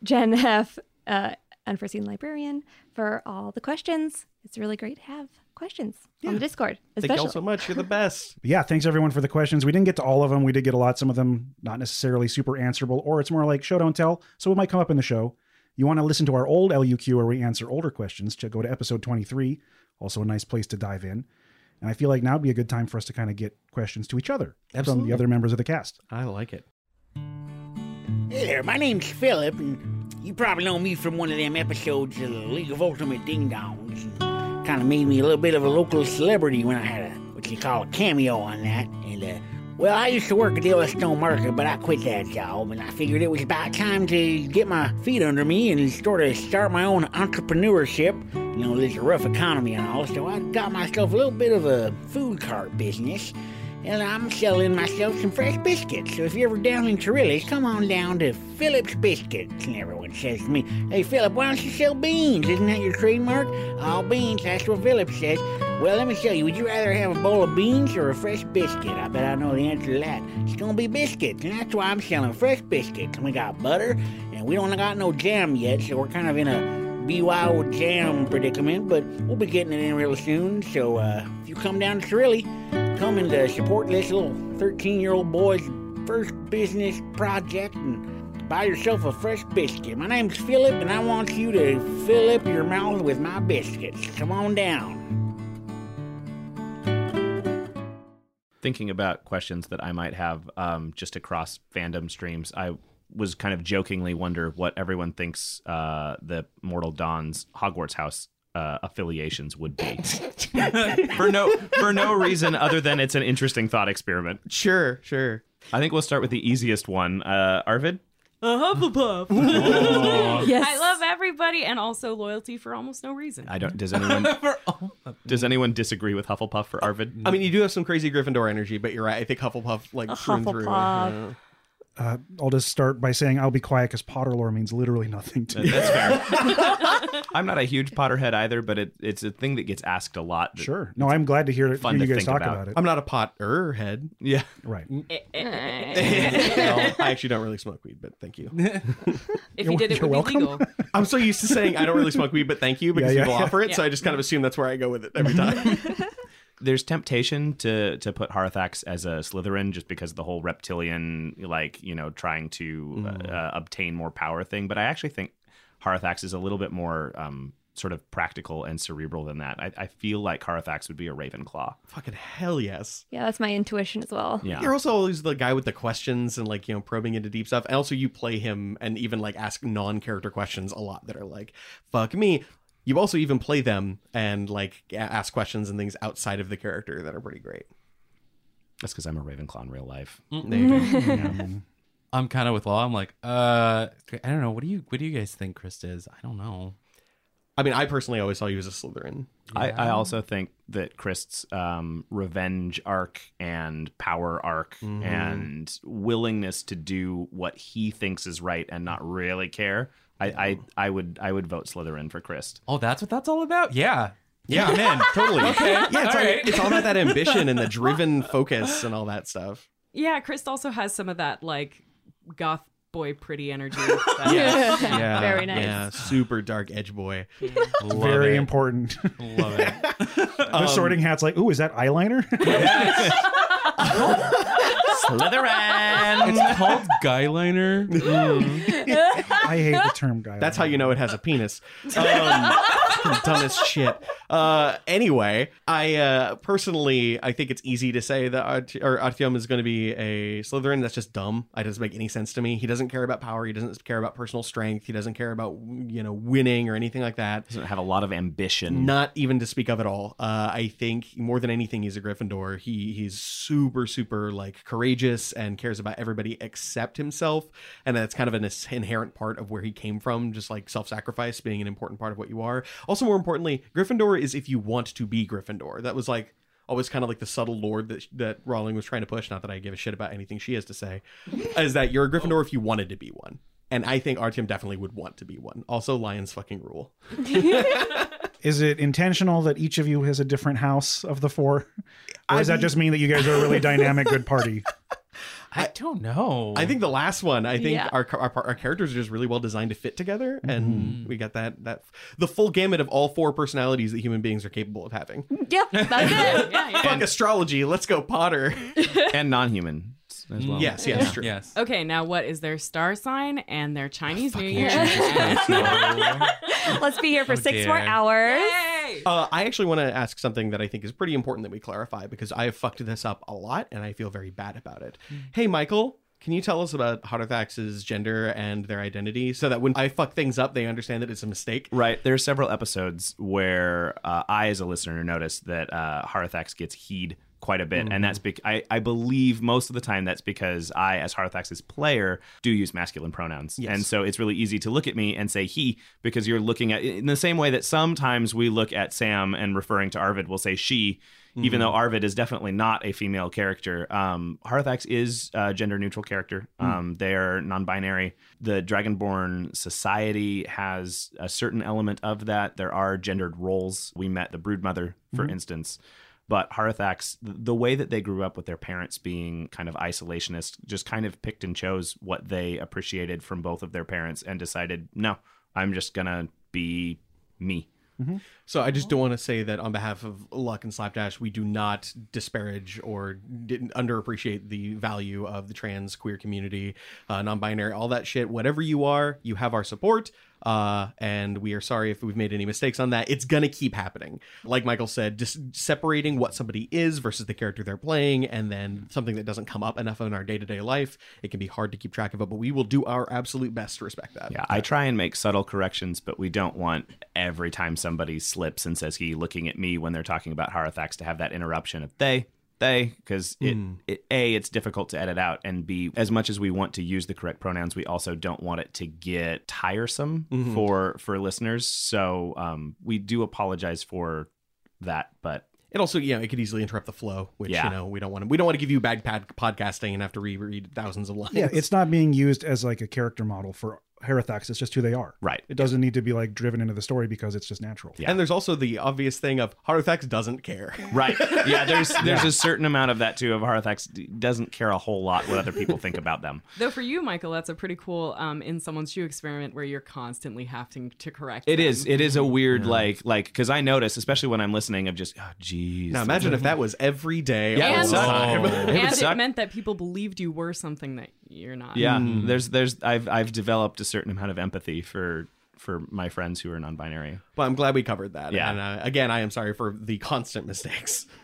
Jen F, uh, Unforeseen Librarian, for all the questions. It's really great to have questions on the Discord. Thank Especially. you all so much. You're the best. Yeah, thanks everyone for the questions. We didn't get to all of them. We did get a lot. Some of them not necessarily super answerable, or it's more like show don't tell. So it might come up in the show. You want to listen to our old LUQ where we answer older questions? Go to episode 23. Also a nice place to dive in. And I feel like now would be a good time for us to kind of get questions to each other from Absolutely. the other members of the cast. I like it. Hey there, my name's Philip, and you probably know me from one of them episodes of the League of Ultimate Ding Dongs. Kind of made me a little bit of a local celebrity when I had a what you call a cameo on that. And uh, well, I used to work at the Yellowstone Market, but I quit that job, and I figured it was about time to get my feet under me and sort of start my own entrepreneurship. You know, there's a rough economy and all, so I got myself a little bit of a food cart business and I'm selling myself some fresh biscuits. So if you're ever down in Torillis, come on down to Philip's Biscuits. And everyone says to me, Hey, Philip, why don't you sell beans? Isn't that your trademark? All beans, that's what Philip says. Well, let me tell you, would you rather have a bowl of beans or a fresh biscuit? I bet I know the answer to that. It's gonna be biscuits, and that's why I'm selling fresh biscuits. And we got butter, and we don't got no jam yet, so we're kind of in a BYO jam predicament, but we'll be getting it in real soon. So uh, if you come down to Trilly, and uh, support this little 13 year old boy's first business project and buy yourself a fresh biscuit. My name's Philip, and I want you to fill up your mouth with my biscuits. Come on down. thinking about questions that I might have um, just across fandom streams, I was kind of jokingly wonder what everyone thinks uh, the Mortal Dawn's Hogwarts house uh, affiliations would be for no for no reason other than it's an interesting thought experiment. Sure, sure. I think we'll start with the easiest one. Uh, Arvid. A Hufflepuff. Yes. I love everybody and also loyalty for almost no reason. I don't. Does anyone does anyone disagree with Hufflepuff for Arvid? I mean, you do have some crazy Gryffindor energy, but you're right. I think Hufflepuff, like A through and through. Hufflepuff. yeah. Uh, I'll just start by saying I'll be quiet because Potter lore means literally nothing to me. That's fair. I'm not a huge Potterhead either, but it, it's a thing that gets asked a lot. Sure. No, I'm glad to hear, Fun hear to you guys think talk about. about, it. I'm not a Potter head. Yeah. right. Mm. Eh, eh, eh. Well, I actually don't really smoke weed, but thank you. If you did, it You're would be legal. I'm so used to saying I don't really smoke weed, but thank you because Yeah, yeah, people yeah. offer it. So I just kind of assume that's where I go with it every time. There's temptation to to put Harathax as a Slytherin just because of the whole reptilian, like you know, trying to uh, uh, obtain more power thing. But I actually think Harathax is a little bit more um, sort of practical and cerebral than that. I, I feel like Harathax would be a Ravenclaw. Fucking hell yes. Yeah, that's my intuition as well. Yeah. You're also always the guy with the questions and like, you know, probing into deep stuff. And also you play him and even like ask non-character questions a lot that are like, fuck me. You also even play them and like ask questions and things outside of the character that are pretty great. That's because I'm a Ravenclaw in real life. There you go. Yeah. I'm kind of with Law. I'm like, uh, I don't know. What do you What do you guys think Chris is? I don't know. I mean, I personally always saw you as a Slytherin. I, I also think that Chris's um, revenge arc and power arc Mhm. and willingness to do what he thinks is right and not really care. I, I, I would I would vote Slytherin for Chris. Oh, that's what that's all about. Yeah. Yeah, I'm in. totally. Okay. Yeah, it's, All all, right. it's all about that ambition and the driven focus and all that stuff. Yeah, Chris also has some of that like goth boy pretty energy. that- Yes. yeah. Very nice. Yeah, super dark edge boy. Love Very it. important. Love it. the Um, sorting hat's like, ooh, is that eyeliner? Slytherin. It's called Guyliner. I hate the term guy. That's how you know it has a penis. Um, dumb as shit. Uh, anyway, I uh, personally, I think it's easy to say that Art- or Artyom is going to be a Slytherin. That's just dumb. It doesn't make any sense to me. He doesn't care about power. He doesn't care about personal strength. He doesn't care about you know winning or anything like that. Doesn't have a lot of ambition. Not even to speak of at all. Uh, I think more than anything, he's a Gryffindor. He he's super super like courageous and cares about everybody except himself, and that's kind of an inherent part of where he came from. Just like self sacrifice being an important part of what you are. Also, more importantly, Gryffindor is if you want to be Gryffindor. That was like always kind of like the subtle lord that that Rowling was trying to push. Not that I give a shit about anything she has to say, is that you're a Gryffindor if you wanted to be one. And I think Artyom definitely would want to be one. Also, lions fucking rule. Is it intentional that each of you has a different house of the four? Or does I that just mean that you guys are a really dynamic, good party? I don't know. I think the last one. I think Yeah. our, our our characters are just really well designed to fit together, and mm-hmm. we got that that the full gamut of all four personalities that human beings are capable of having. Yep, that's it. yeah, yeah. Fuck astrology. Let's go, Potter. and non-human as well. Mm, yes, yes, true. Yes. Okay, now what is their star sign and their Chinese New Year? Let's be here for Oh, six more hours. Yay! Uh, I actually want to ask something that I think is pretty important that we clarify because I have fucked this up a lot and I feel very bad about it. Hey, Michael, can you tell us about Harathax's gender and their identity so that when I fuck things up, they understand that it's a mistake? Right. There are several episodes where uh, I, as a listener, noticed that uh, Harathax gets heed quite a bit, and that's because I, I believe most of the time that's because I, as Harathax's player, do use masculine pronouns, Yes. and so it's really easy to look at me and say he because you're looking at in the same way that sometimes we look at Sam and referring to Arvid, we'll say she. Even though Arvid is definitely not a female character, um, Harathax is a gender neutral character. Um, they are non binary. The Dragonborn society has a certain element of that. There are gendered roles. We met the Broodmother, for instance. But Harathax, th- the way that they grew up with their parents being kind of isolationist, just kind of picked and chose what they appreciated from both of their parents and decided, no, I'm just going to be me. So I just don't want to say that on behalf of LUQ and Slapdash, we do not disparage or didn't underappreciate the value of the trans queer community, uh, non-binary, all that shit. Whatever you are, you have our support. Uh, and we are sorry if we've made any mistakes on that. It's gonna keep happening. Like Michael said, just separating what somebody is versus the character they're playing, and then something that doesn't come up enough in our day-to-day life. It can be hard to keep track of it, but we will do our absolute best to respect that. Yeah, I try and make subtle corrections, but we don't want every time somebody slips and says he looking at me when they're talking about Harathax to have that interruption of they, they, because it, it, A, it's difficult to edit out, and B, as much as we want to use the correct pronouns, we also don't want it to get tiresome for for listeners. So um, we do apologize for that, but It also, yeah, it could easily interrupt the flow, which Yeah. you know we don't want to. We don't want to give you bad pad podcasting and have to reread thousands of lines. Yeah, it's not being used as like a character model for Harathax. It's just who they are. right. It doesn't need to be like driven into the story because it's just natural. Yeah. And there's also the obvious thing of Harathax doesn't care. Right. Yeah, there's there's a certain amount of that too of Harathax doesn't care a whole lot what other people think about them. Though for you, Michael, that's a pretty cool um, in someone's shoe experiment where you're constantly having to correct. It them. is. It is a weird like like because I notice, especially when I'm listening, of just oh geez. Now imagine if that was every day. Yeah, all it the suck. time. It and it meant that people believed you were something that you're not. Yeah, there's there's I've I've developed a certain amount of empathy for for my friends who are non-binary. But I'm glad we covered that. Yeah. And uh, again, I am sorry for the constant mistakes.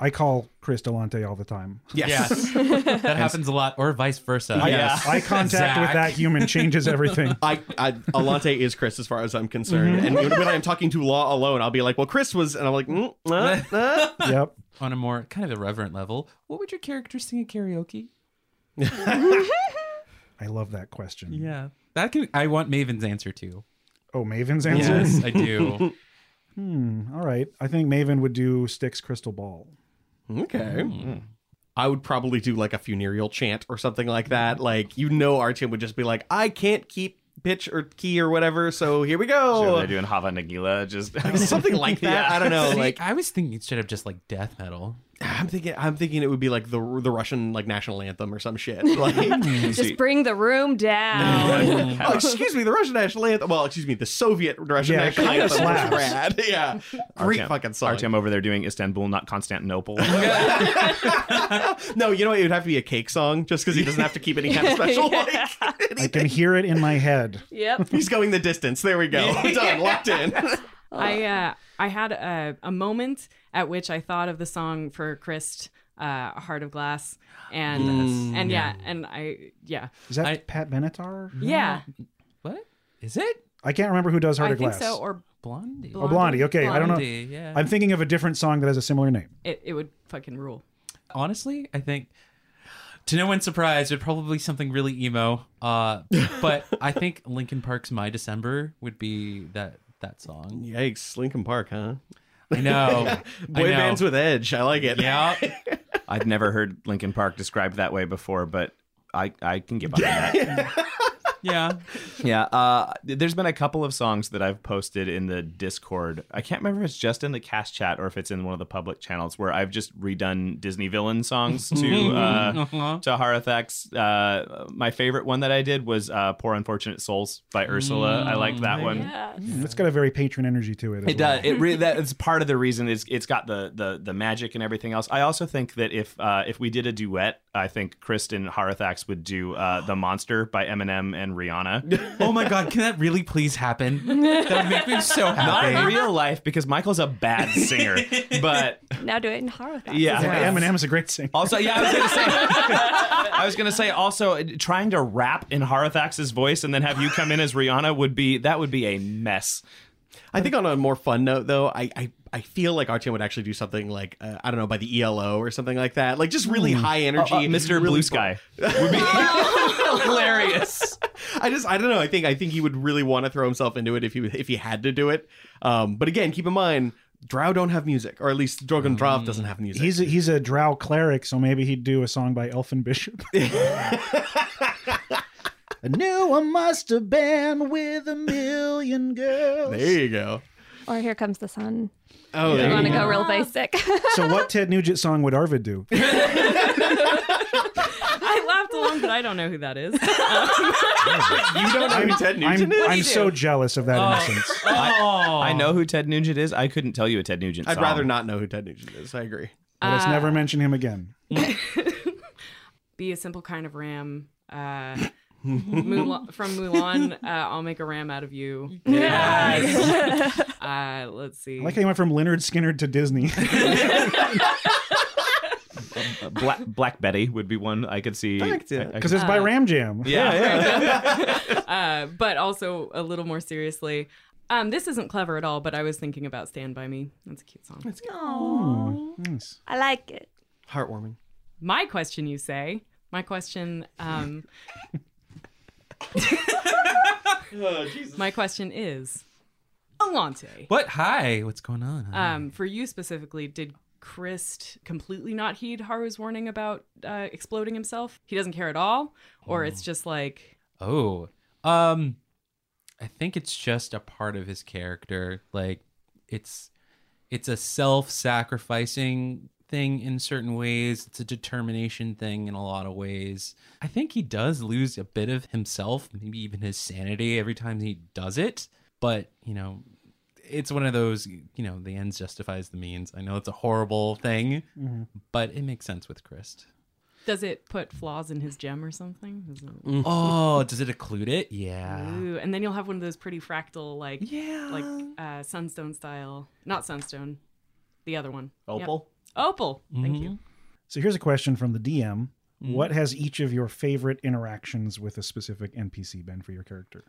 I call Chris Delante all the time. Yes. that happens a lot, or vice versa. Yes. Eye contact with that human changes everything. I, I Alante is Chris as far as I'm concerned, and when I am talking to Law alone, I'll be like, "Well, Chris was," and I'm like, mm, uh, uh. yep. On a more kind of irreverent level, what would your character sing at karaoke? I love that question. Yeah, that can. I want Maven's answer too. Oh, Maven's answer. Yes, I do. Hmm. All right. I think Maven would do Styx Crystal Ball. Okay. I would probably do like a funereal chant or something like that. Like you know, Artyom would just be like, "I can't keep pitch or key or whatever, so here we Sure, go." they're doing Hava Nagila, just something like that. Yeah. I don't know. See, Like I was thinking instead of just like death metal. I'm thinking, I'm thinking it would be like the the Russian like national anthem or some shit. Like, Just bring the room down. oh, excuse me, the Russian national anthem. Well, excuse me, the Soviet Russian Yeah, national anthem was slaps. rad. Yeah, great Artyom- fucking song. Artyom over there doing Istanbul, not Constantinople. no, you know what? It would have to be a cake song just because he doesn't have to keep any kind of special. Yeah. Like, I can hear it in my head. Yep. he's going the distance. There we go. Done. Locked in. I uh, I had a, a moment at which I thought of the song for Chris, uh, "Heart of Glass," and Mm, and yeah. yeah. and I yeah Is that Pat Benatar? yeah. What is it? I can't remember who does Heart I of think Glass. so, or Blondie. oh, Blondie. Okay, I don't know. Yeah. I'm thinking of a different song that has a similar name. it, it would fucking rule. Honestly, I think to no one's surprise, it'd probably be something really emo. Uh, but I think Linkin Park's "My December" would be that that song. Yikes, Linkin Park, huh? I know. Boy I know. bands with edge. I like it. Yeah. I've never heard Linkin Park described that way before, but I, I can get behind that. yeah. Yeah, uh, there's been a couple of songs that I've posted in the Discord. I can't remember if it's just in the cast chat or if it's in one of the public channels where I've just redone Disney villain songs to uh, Uh-huh. to Harathax. Uh, my favorite one that I did was uh, "Poor Unfortunate Souls" by Ursula. I like that one. Mm, It's got a very patron energy to it. As It well. does. It really that is part of the reason. It's it's got the the the magic and everything else. I also think that if uh, if we did a duet, I think Chris and Harathax would do uh, "The Monster" by Eminem and Rihanna. Oh my god, can that really please happen? That would make me so happy. Not happy. in real life because Michael's a bad singer, but Now do it in horror. yeah. Eminem is a great singer. Also, yeah, I was gonna say. I was gonna say also uh, trying to rap in Harathax's voice and then have you come in as Rihanna would be that would be a mess. I think on a more fun note, though, I I, I feel like Artyom would actually do something like uh, I don't know by the ELO or something like that, like just really high energy, Uh, uh, Mr. really Blue fu- Sky would be hilarious. I just I don't know. I think I think he would really want to throw himself into it if he if he had to do it. Um, but again, keep in mind. Drow don't have music, or at least Drogon Drav doesn't have music. He's a, he's a drow cleric, so maybe he'd do a song by Elfin Bishop. I knew I must have been with a million girls. there you go. Or here comes the sun. Oh, you want to go go. real basic. So, what Ted Nugent song would Arvid do? I laughed along, but I don't know who that is. You don't know I'm, who Ted Nugent I'm, is? I'm so jealous of that innocence. Oh. I know who Ted Nugent is. I couldn't tell you a Ted Nugent I'd rather not know who Ted Nugent is. I agree. Let us Uh, never mention him again. Be a simple kind of ram. Uh, Mulan, from Mulan, uh, I'll make a ram out of you. Yes. uh, let's see. I like how you went from Lynyrd Skynyrd to Disney. Uh, Black, Black Betty would be one I could see. I could see that. I- I Because it's by Ram Jam. yeah, yeah. uh, but also a little more seriously. Um, this isn't clever at all, but I was thinking about "Stand by Me." That's a cute song. Aww. Nice. I like it. Heartwarming. My question, you say? My question. Um, my question is, Alante. What? Hi. What's going on? Um, for you specifically, did Chris completely not heed Haru's warning about uh, exploding himself? He doesn't care at all, or it's just like Oh, um, I think it's just a part of his character. Like, it's it's a self-sacrificing thing in certain ways. It's a determination thing in a lot of ways. I think he does lose a bit of himself, maybe even his sanity every time he does it. But you know, it's one of those. You know, the ends justifies the means. I know it's a horrible thing, but it makes sense with Chris. Does it put flaws in his gem or something? Is it- Oh, does it occlude it? Yeah. Ooh, and then you'll have one of those pretty fractal, like Yeah. like uh, sunstone style. Not sunstone, the other one. Yep. Opal? Opal. Thank Mm-hmm. you. So here's a question from the DM. What has each of your favorite interactions with a specific NPC been for your character?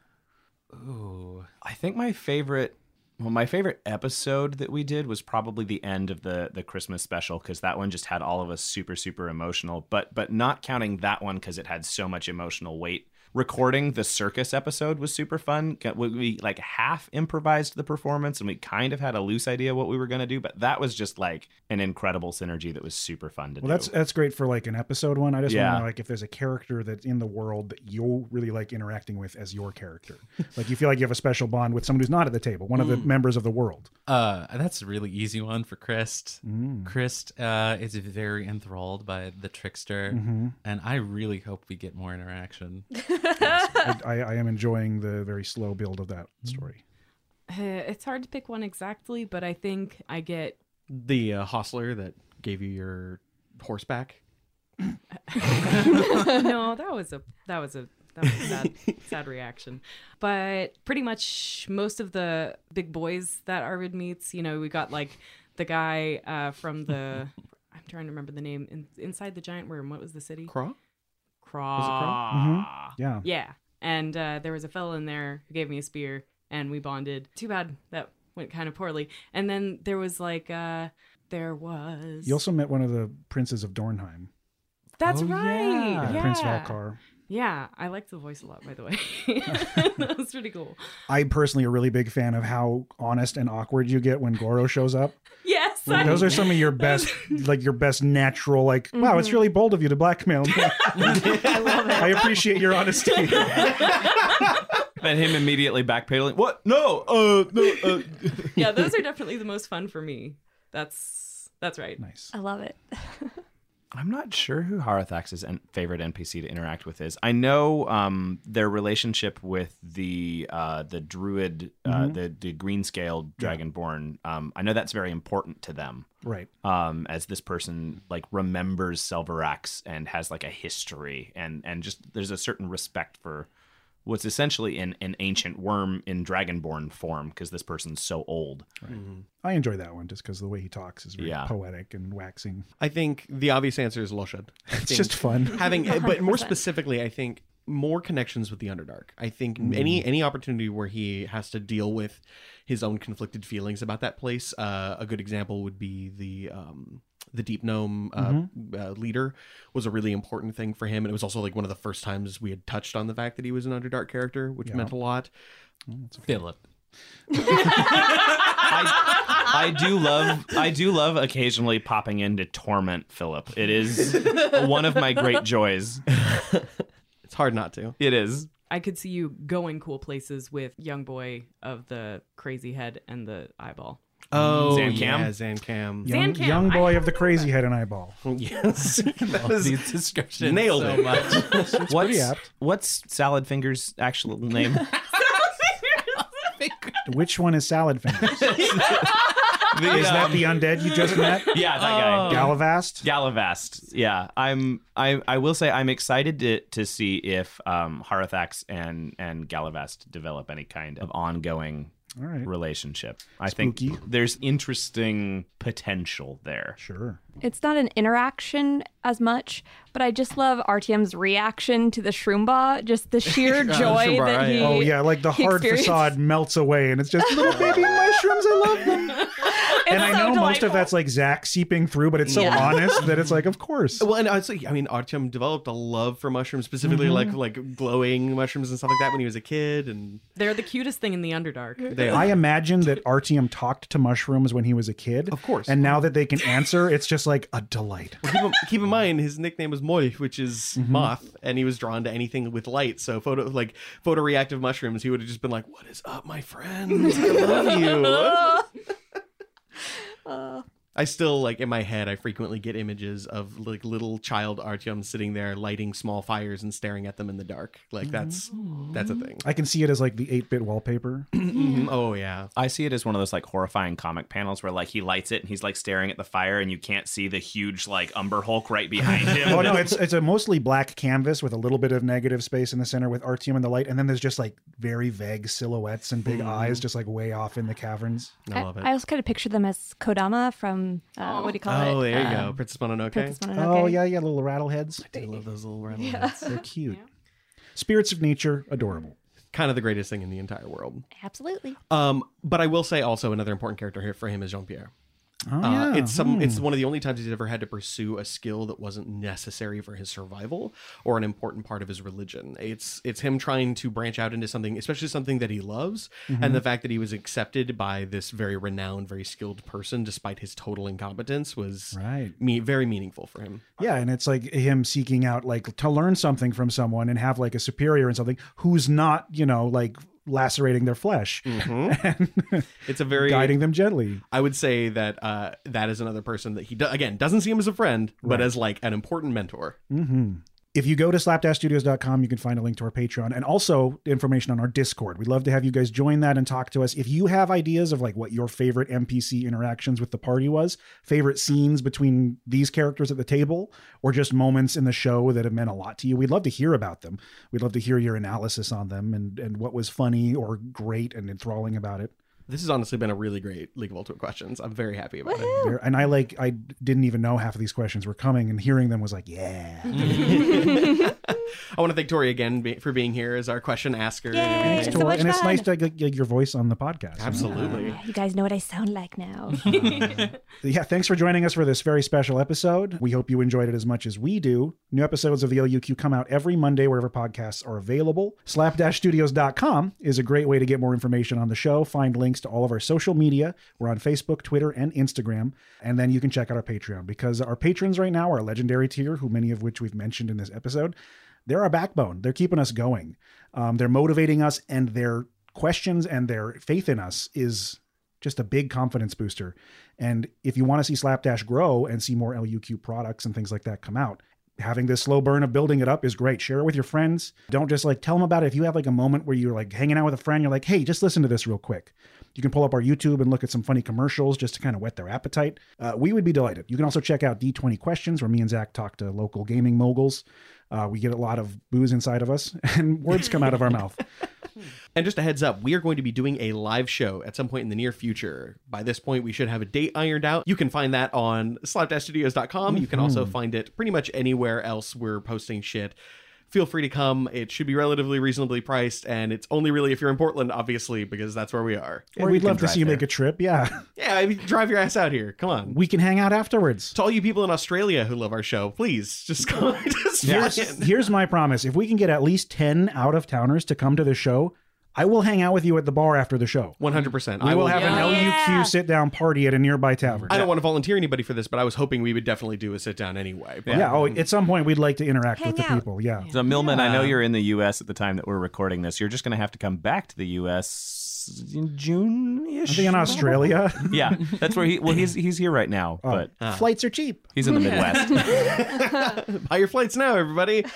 Ooh. I think my favorite well my favorite episode that we did was probably the end of the the Christmas special cuz that one just had all of us super super emotional but but not counting that one cuz it had so much emotional weight recording the circus episode was super fun. We, we like half improvised the performance and we kind of had a loose idea what we were going to do, but that was just like an incredible synergy that was super fun to Well, do. that's that's great for like an episode one. I just Yeah. want to know like if there's a character that's in the world that you really like interacting with as your character. like you feel like you have a special bond with someone who's not at the table, one of the Mm. members of the world. Uh, that's a really easy one for Chris. Mm. Chris uh, is very enthralled by the trickster, Mhm. and I really hope we get more interaction. I, I, I am enjoying the very slow build of that story. Uh, It's hard to pick one exactly, but I think I get The uh, hostler that gave you your horseback. no, that was a that was a that was a sad, sad reaction. But pretty much most of the big boys that Arvid meets, you know, we got like the guy uh, from the I'm trying to remember the name in, inside the giant worm. What was the city? Craw. Craw. Was it Craw? Mhm. Yeah. Yeah. And uh, there was a fellow in there who gave me a spear, and we bonded. Too bad that went kind of poorly. And then there was like uh, there was You also met one of the princes of Dornheim. That's Oh, right. yeah. Yeah. Prince Valkar. Yeah, I liked the voice a lot, by the way. that was pretty cool. I'm personally a really big fan of how honest and awkward you get when Goro shows up. Yes, those are some of your best, like your best natural. Like, wow, it's really bold of you to blackmail me. I love it. I appreciate your honesty. and him immediately backpedaling. What? No. Uh, no. Uh. yeah, those are definitely the most fun for me. That's that's right. Nice. I love it. I'm not sure who Harathax's favorite NPC to interact with is. I know um, their relationship with the uh, the druid, uh, Mhm. the the green scaled dragonborn. Um, I know that's very important to them. Right. Um, as this person like remembers Selverax and has like a history and and just there's a certain respect for what's essentially an, an ancient worm in dragonborn form because this person's so old. I enjoy that one just because the way he talks is very Yeah. poetic and waxing. I think the obvious answer is Loshad. It's just fun. Having, but more specifically, I think more connections with the Underdark. I think Mm. any any opportunity where he has to deal with his own conflicted feelings about that place. Uh, a good example would be the um, the Deep Gnome uh, Mm-hmm. uh, leader was a really important thing for him, and it was also like one of the first times we had touched on the fact that he was an Underdark character, which Yeah. meant a lot. Philip. I, I do love I do love occasionally popping in to torment Philip. It is one of my great joys. It's hard not to. It is. I could see you going cool places with young boy of the crazy head and the eyeball. Oh, Zancam? yeah, Zancam. Young, Zancam, young I boy of the crazy head and eyeball. yes, that All was these descriptions nailed so it. much. It's What's pretty apt. what's Salad Fingers' actual name? Which one is Salad Fingers? The, is that um, the undead you just met? yeah, that guy. Galavast? Galavast. Yeah, I'm. I I will say I'm excited to to see if um, Harathax and and Galavast develop any kind of ongoing All right. relationship. I Spooky. think there's interesting potential there. Sure. It's not an interaction as much, but I just love Artyom's reaction to the Shroomba. Just the sheer the joy Shroomba, that he. Oh yeah, like the hard facade melts away, and it's just little baby mushrooms. I love them. and I so know most of that's like Zach seeping through, but it's so Yeah. honest that it's like, of course. Well, and honestly, I mean, Artyom developed a love for mushrooms, specifically Mm-hmm. like like glowing mushrooms and stuff like that when he was a kid, and They're the cutest thing in the Underdark. they I imagine that Artyom talked to mushrooms when he was a kid. Of course. And now that they can answer, it's just like a delight. keep, in, keep in mind his nickname was Moy, which is Mm-hmm. moth, and he was drawn to anything with light. So photo like photoreactive mushrooms, he would have just been like, "What is up, my friend? I love you." Uh, I still like in my head. I frequently get images of like little child Artyom sitting there lighting small fires and staring at them in the dark. Like that's that's a thing. I can see it as like the 8 bit wallpaper. Mhm. Oh yeah. I see it as one of those like horrifying comic panels where like he lights it and he's like staring at the fire and you can't see the huge like Umber Hulk right behind him. oh no, it's it's a mostly black canvas with a little bit of negative space in the center with Artyom in the light, and then there's just like very vague silhouettes and big eyes just like way off in the caverns. I love it. I also kind of picture them as Kodama from uh, what do you call it? Oh, there you Uh, go, Princess Mononoke. Princess Mononoke. Oh yeah, yeah, little rattleheads. I do love those little rattleheads. Yeah. They're cute. Spirits of nature, adorable. Kind of the greatest thing in the entire world. Absolutely. Um, but I will say also another important character here for him is Jean Pierre. Oh, Uh, yeah. It's some. Hmm. It's one of the only times he's ever had to pursue a skill that wasn't necessary for his survival or an important part of his religion. It's it's him trying to branch out into something, especially something that he loves, Mhm. and the fact that he was accepted by this very renowned, very skilled person, despite his total incompetence, was Right. me very meaningful for him. Yeah, and it's like him seeking out like to learn something from someone and have like a superior in something who's not, you know, like lacerating their flesh. It's a very guiding them gently. I would say that uh, that is another person that he do- again doesn't see him as a friend, but as like an important mentor. hmm If you go to slapdashstudios.com, you can find a link to our Patreon and also information on our Discord. We'd love to have you guys join that and talk to us. If you have ideas of like what your favorite NPC interactions with the party was, favorite scenes between these characters at the table, or just moments in the show that have meant a lot to you, we'd love to hear about them. We'd love to hear your analysis on them and, and what was funny or great and enthralling about it. This has honestly been a really great League of Ultimate questions. I'm very happy about it. There- And I like I didn't even know half of these questions were coming, and hearing them was like, yeah. I want to thank Tori again be- for being here as our question asker. and Thanks, everything. Tori. and it's nice to get, get your voice on the podcast. Absolutely. You guys know what I sound like now. Yeah, thanks for joining us for this very special episode. We hope you enjoyed it as much as we do. New episodes of the LUQ come out every Monday wherever podcasts are available. Slapdashstudios.com is a great way to get more information on the show, find links to all of our social media. We're on Facebook, Twitter, and Instagram. And then you can check out our Patreon because our patrons right now are legendary tier, who many of which we've mentioned in this episode. They're our backbone. They're keeping us going. Um, they're motivating us, and their questions and their faith in us is just a big confidence booster. And if you want to see Slapdash grow and see more LUQ products and things like that come out, having this slow burn of building it up is great. Share it with your friends. Don't just like tell them about it. If you have like a moment where you're like hanging out with a friend, you're like, hey, just listen to this real quick. You can pull up our YouTube and look at some funny commercials just to kind of whet their appetite. Uh, we would be delighted. You can also check out D20 Questions, where me and Zach talk to local gaming moguls. Uh, we get a lot of booze inside of us, and words come out of our mouth. And just a heads up, we are going to be doing a live show at some point in the near future. By this point, we should have a date ironed out. You can find that on slapdashstudios.com. You can also Mhm. find it pretty much anywhere else we're posting shit. Feel free to come. It should be relatively reasonably priced, and it's only really if you're in Portland, obviously, because that's where we are. And we'd love to see you make a trip. Yeah. Yeah, I mean, drive your ass out here. Come on. We can hang out afterwards. To all you people in Australia who love our show, please just come. just Here's, here's my promise. If we can get at least 10 out of towners to come to the show, I will hang out with you at the bar after the show. 100%. We I will will- have an LUQ sit down party at a nearby tavern. I don't want to volunteer anybody for this, but I was hoping we would definitely do a sit down anyway. But Yeah. Oh, at some point we'd like to interact with the people. Yeah. So Millman, I know you're in the U.S. at the time that we're recording this. You're just going to have to come back to the U.S. in June. I think in Australia. yeah, that's where he. Well, he's he's here right now, Oh, but flights are cheap. he's in the Midwest. Buy your flights now, everybody.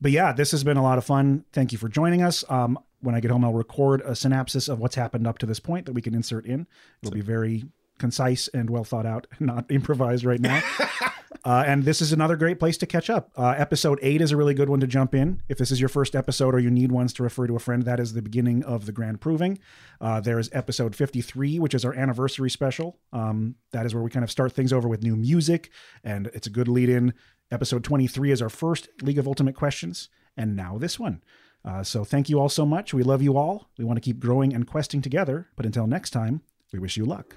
But yeah, this has been a lot of fun. Thank you for joining us. Um, when I get home, I'll record a synopsis of what's happened up to this point that we can insert in. It'll be very concise and well thought out, not improvised right now. uh, and this is another great place to catch up. Uh, episode eight is a really good one to jump in. If this is your first episode or you need ones to refer to a friend, that is the beginning of the grand proving. Uh, there is episode 53, which is our anniversary special. Um, that is where we kind of start things over with new music, and it's a good lead in. Episode 23 is our first League of Ultimate Questions, and now this one. Uh, so thank you all so much. We love you all. We want to keep growing and questing together. But until next time, we wish you luck.